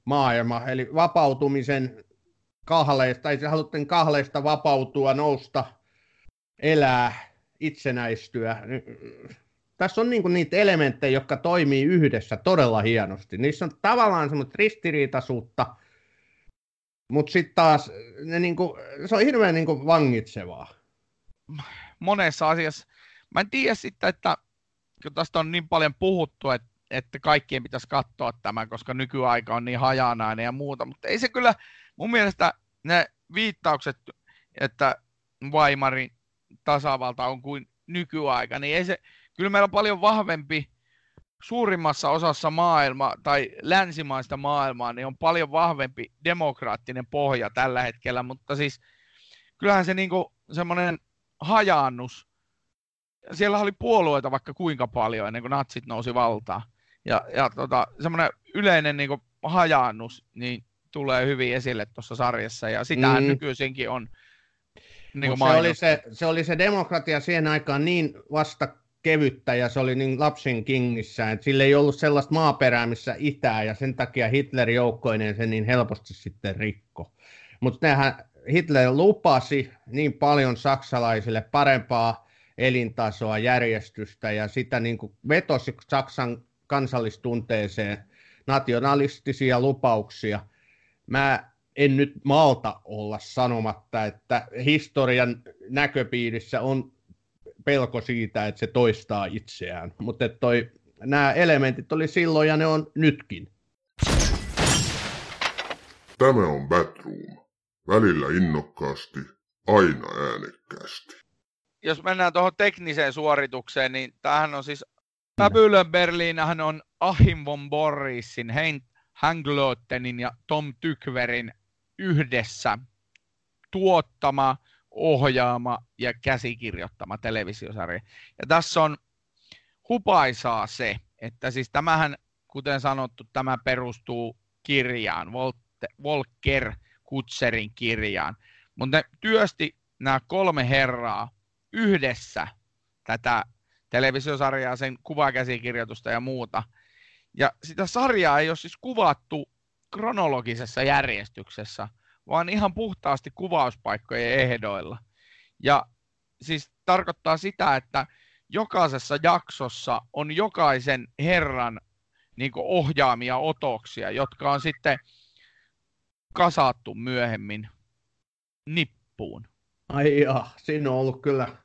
maailma, eli vapautumisen kahleista, tai haluttiin kahleista vapautua, nousta, elää, itsenäistyä. Tässä on niinku niitä elementtejä, jotka toimii yhdessä todella hienosti. Niissä on tavallaan semmoista ristiriitaisuutta, mutta sitten taas ne niinku, se on hirveän niinku vangitsevaa. Monessa asiassa. Mä en tiedä sitten, että kun tästä on niin paljon puhuttu, että, että kaikkien pitäisi katsoa tämä, koska nykyaika on niin hajanainen ja muuta, mutta ei se kyllä mun mielestä ne viittaukset, että Weimarin tasavalta on kuin nykyaika, niin ei se, kyllä meillä on paljon vahvempi suurimmassa osassa maailmaa tai länsimaista maailmaa, niin on paljon vahvempi demokraattinen pohja tällä hetkellä, mutta siis kyllähän se niinku semmoinen hajaannus, siellä oli puolueita vaikka kuinka paljon ennen kuin natsit nousi valtaan, ja, ja tota, semmoinen yleinen niinku hajaannus, niin tulee hyvin esille tuossa sarjassa, ja sitä mm. nykyisinkin on. Niin se, oli se, se oli se demokratia siihen aikaan niin vasta kevyttä ja se oli niin lapsen kingissä, että sillä ei ollut sellaista maaperää, missä itää ja sen takia Hitler joukkoinen se niin helposti sitten rikko. Mutta Hitler lupasi niin paljon saksalaisille parempaa elintasoa, järjestystä ja sitä niin kuin vetosi Saksan kansallistunteeseen nationalistisia lupauksia. Mä en nyt malta olla sanomatta, että historian näköpiirissä on pelko siitä, että se toistaa itseään. Mutta toi, nämä elementit oli silloin ja ne on nytkin. Tämä on Batroom. Välillä innokkaasti, aina äänekkäästi. Jos mennään tuohon tekniseen suoritukseen, niin tämähän on siis Babylon Berliinahan on Achim von Borrisin, Hein Hanglötenin ja Tom Tykverin yhdessä tuottama ohjaama ja käsikirjoittama televisiosarja. Ja tässä on hupaisaa se, että siis tämähän, kuten sanottu, tämä perustuu kirjaan, Volker Kutserin kirjaan. Mutta ne työsti nämä kolme herraa yhdessä tätä televisiosarjaa, sen kuvakäsikirjoitusta ja muuta. Ja sitä sarjaa ei ole siis kuvattu kronologisessa järjestyksessä, vaan ihan puhtaasti kuvauspaikkojen ehdoilla. Ja siis tarkoittaa sitä, että jokaisessa jaksossa on jokaisen herran niin ohjaamia otoksia, jotka on sitten kasattu myöhemmin nippuun. Ai joo, siinä on ollut kyllä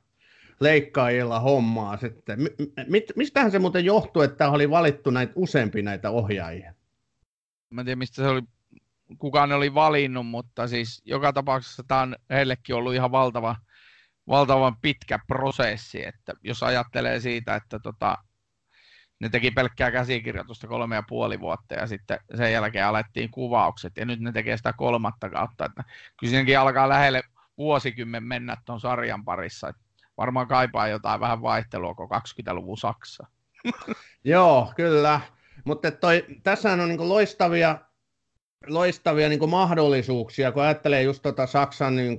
leikkaajilla hommaa sitten. M- mistähän se muuten johtuu, että oli valittu näitä useampi näitä ohjaajia? Mä en tiedä, mistä se oli kukaan ne oli valinnut, mutta siis joka tapauksessa tämä on heillekin ollut ihan valtava, valtavan pitkä prosessi, että jos ajattelee siitä, että tota, ne teki pelkkää käsikirjoitusta kolme ja puoli vuotta ja sitten sen jälkeen alettiin kuvaukset ja nyt ne tekee sitä kolmatta kautta, että kyllä alkaa lähelle vuosikymmen mennä tuon sarjan parissa, että varmaan kaipaa jotain vähän vaihtelua kuin 20-luvun Saksa. Joo, kyllä. Mutta tässä on niin loistavia loistavia niin mahdollisuuksia, kun ajattelee just tota Saksan niin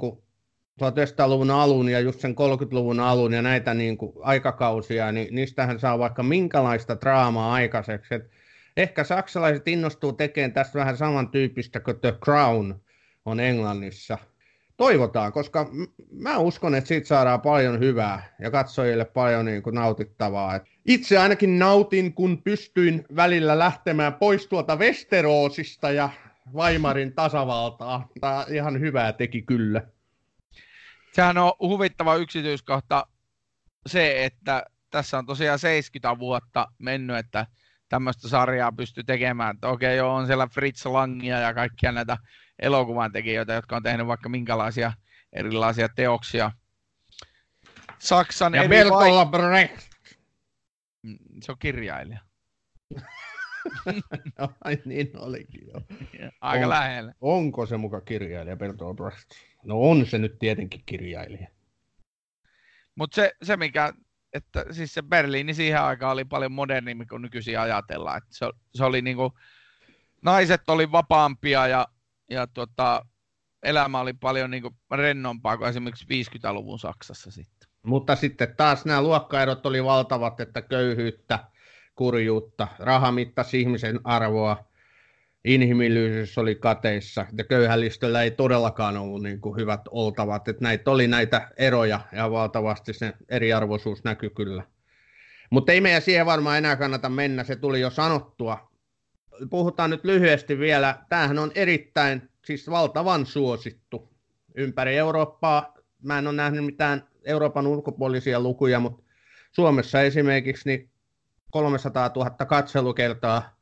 1900-luvun alun ja just sen 30-luvun alun ja näitä niin kuin aikakausia, niin niistähän saa vaikka minkälaista draamaa aikaiseksi. Et ehkä saksalaiset innostuu tekemään tästä vähän samantyyppistä kuin The Crown on Englannissa. Toivotaan, koska mä uskon, että siitä saadaan paljon hyvää ja katsojille paljon niin kuin nautittavaa. Itse ainakin nautin, kun pystyin välillä lähtemään pois tuolta Westerosista ja Weimarin tasavaltaa. Tämä ihan hyvää teki kyllä. Sehän on huvittava yksityiskohta se, että tässä on tosiaan 70 vuotta mennyt, että tämmöistä sarjaa pystyy tekemään. Että okei, joo, on siellä Fritz Langia ja kaikkia näitä elokuvan tekijöitä, jotka on tehnyt vaikka minkälaisia erilaisia teoksia. Saksan ja Bertolt Brecht. Se on kirjailija. Ai niin olikin jo. Aika on, lähellä. Onko se muka kirjailija Bertolt Brecht? No on se nyt tietenkin kirjailija. Mutta se, se, mikä, että siis se Berliini siihen aikaan oli paljon modernimpi kuin nykyisin ajatellaan. Se, se oli niinku, naiset oli vapaampia ja, ja tota, elämä oli paljon niinku rennompaa kuin esimerkiksi 50-luvun Saksassa sitten. Mutta sitten taas nämä luokkaerot oli valtavat, että köyhyyttä, kurjuutta. Raha mittasi ihmisen arvoa, inhimillisyys oli kateissa ja köyhällistöllä ei todellakaan ollut niin kuin hyvät oltavat. Että näitä oli näitä eroja ja valtavasti se eriarvoisuus näkyy kyllä. Mutta ei meidän siihen varmaan enää kannata mennä, se tuli jo sanottua. Puhutaan nyt lyhyesti vielä. Tämähän on erittäin, siis valtavan suosittu ympäri Eurooppaa. Mä en ole nähnyt mitään Euroopan ulkopuolisia lukuja, mutta Suomessa esimerkiksi niin 300 000 katselukertaa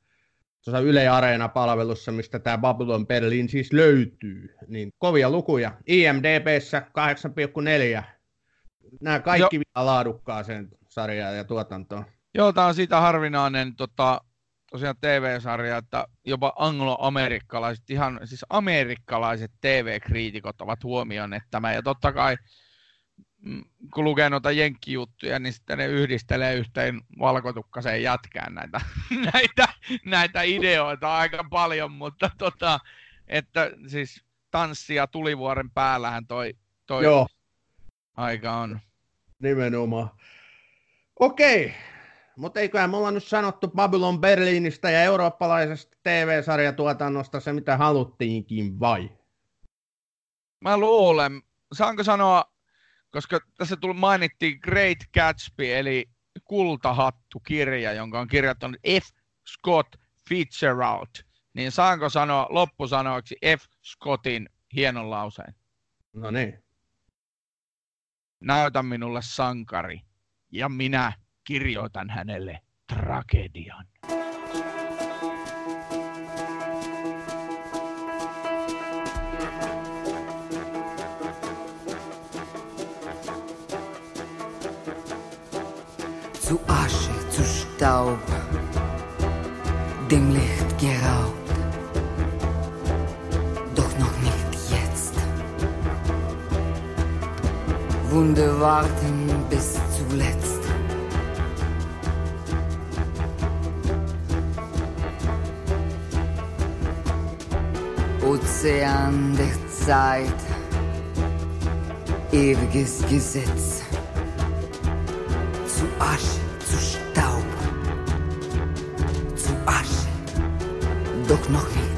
tuossa Yle Areena-palvelussa, mistä tämä Babylon Berlin siis löytyy. Niin kovia lukuja. IMDBssä 8,4. Nämä kaikki jo. vielä laadukkaaseen sarjaan ja tuotantoon. Joo, tämä on siitä harvinainen tota, tosiaan TV-sarja, että jopa anglo-amerikkalaiset, ihan siis amerikkalaiset TV-kriitikot ovat huomioineet tämä. Ja totta kai Mm, kun lukee noita jenkkijuttuja, niin sitten ne yhdistelee yhteen valkotukkaseen jätkään näitä, näitä, näitä ideoita aika paljon, mutta tota, että siis tanssia tulivuoren päällähän toi, toi Joo. aika on. Nimenomaan. Okei, mutta eiköhän me olla nyt sanottu Babylon Berliinistä ja eurooppalaisesta TV-sarjatuotannosta se, mitä haluttiinkin, vai? Mä luulen. Saanko sanoa koska tässä tuli, mainittiin Great Gatsby, eli Kultahattu-kirja, jonka on kirjoittanut F. Scott Fitzgerald, niin saanko sanoa loppusanoiksi F. Scottin hienon lauseen? No niin. Näytä minulle sankari, ja minä kirjoitan hänelle tragedian. zu Asche, zu Staub, dem Licht geraubt. Doch noch nicht jetzt. Wunde warten bis Ozean der Zeit, ewiges Gesetz. Zu Asche. doch noch nicht.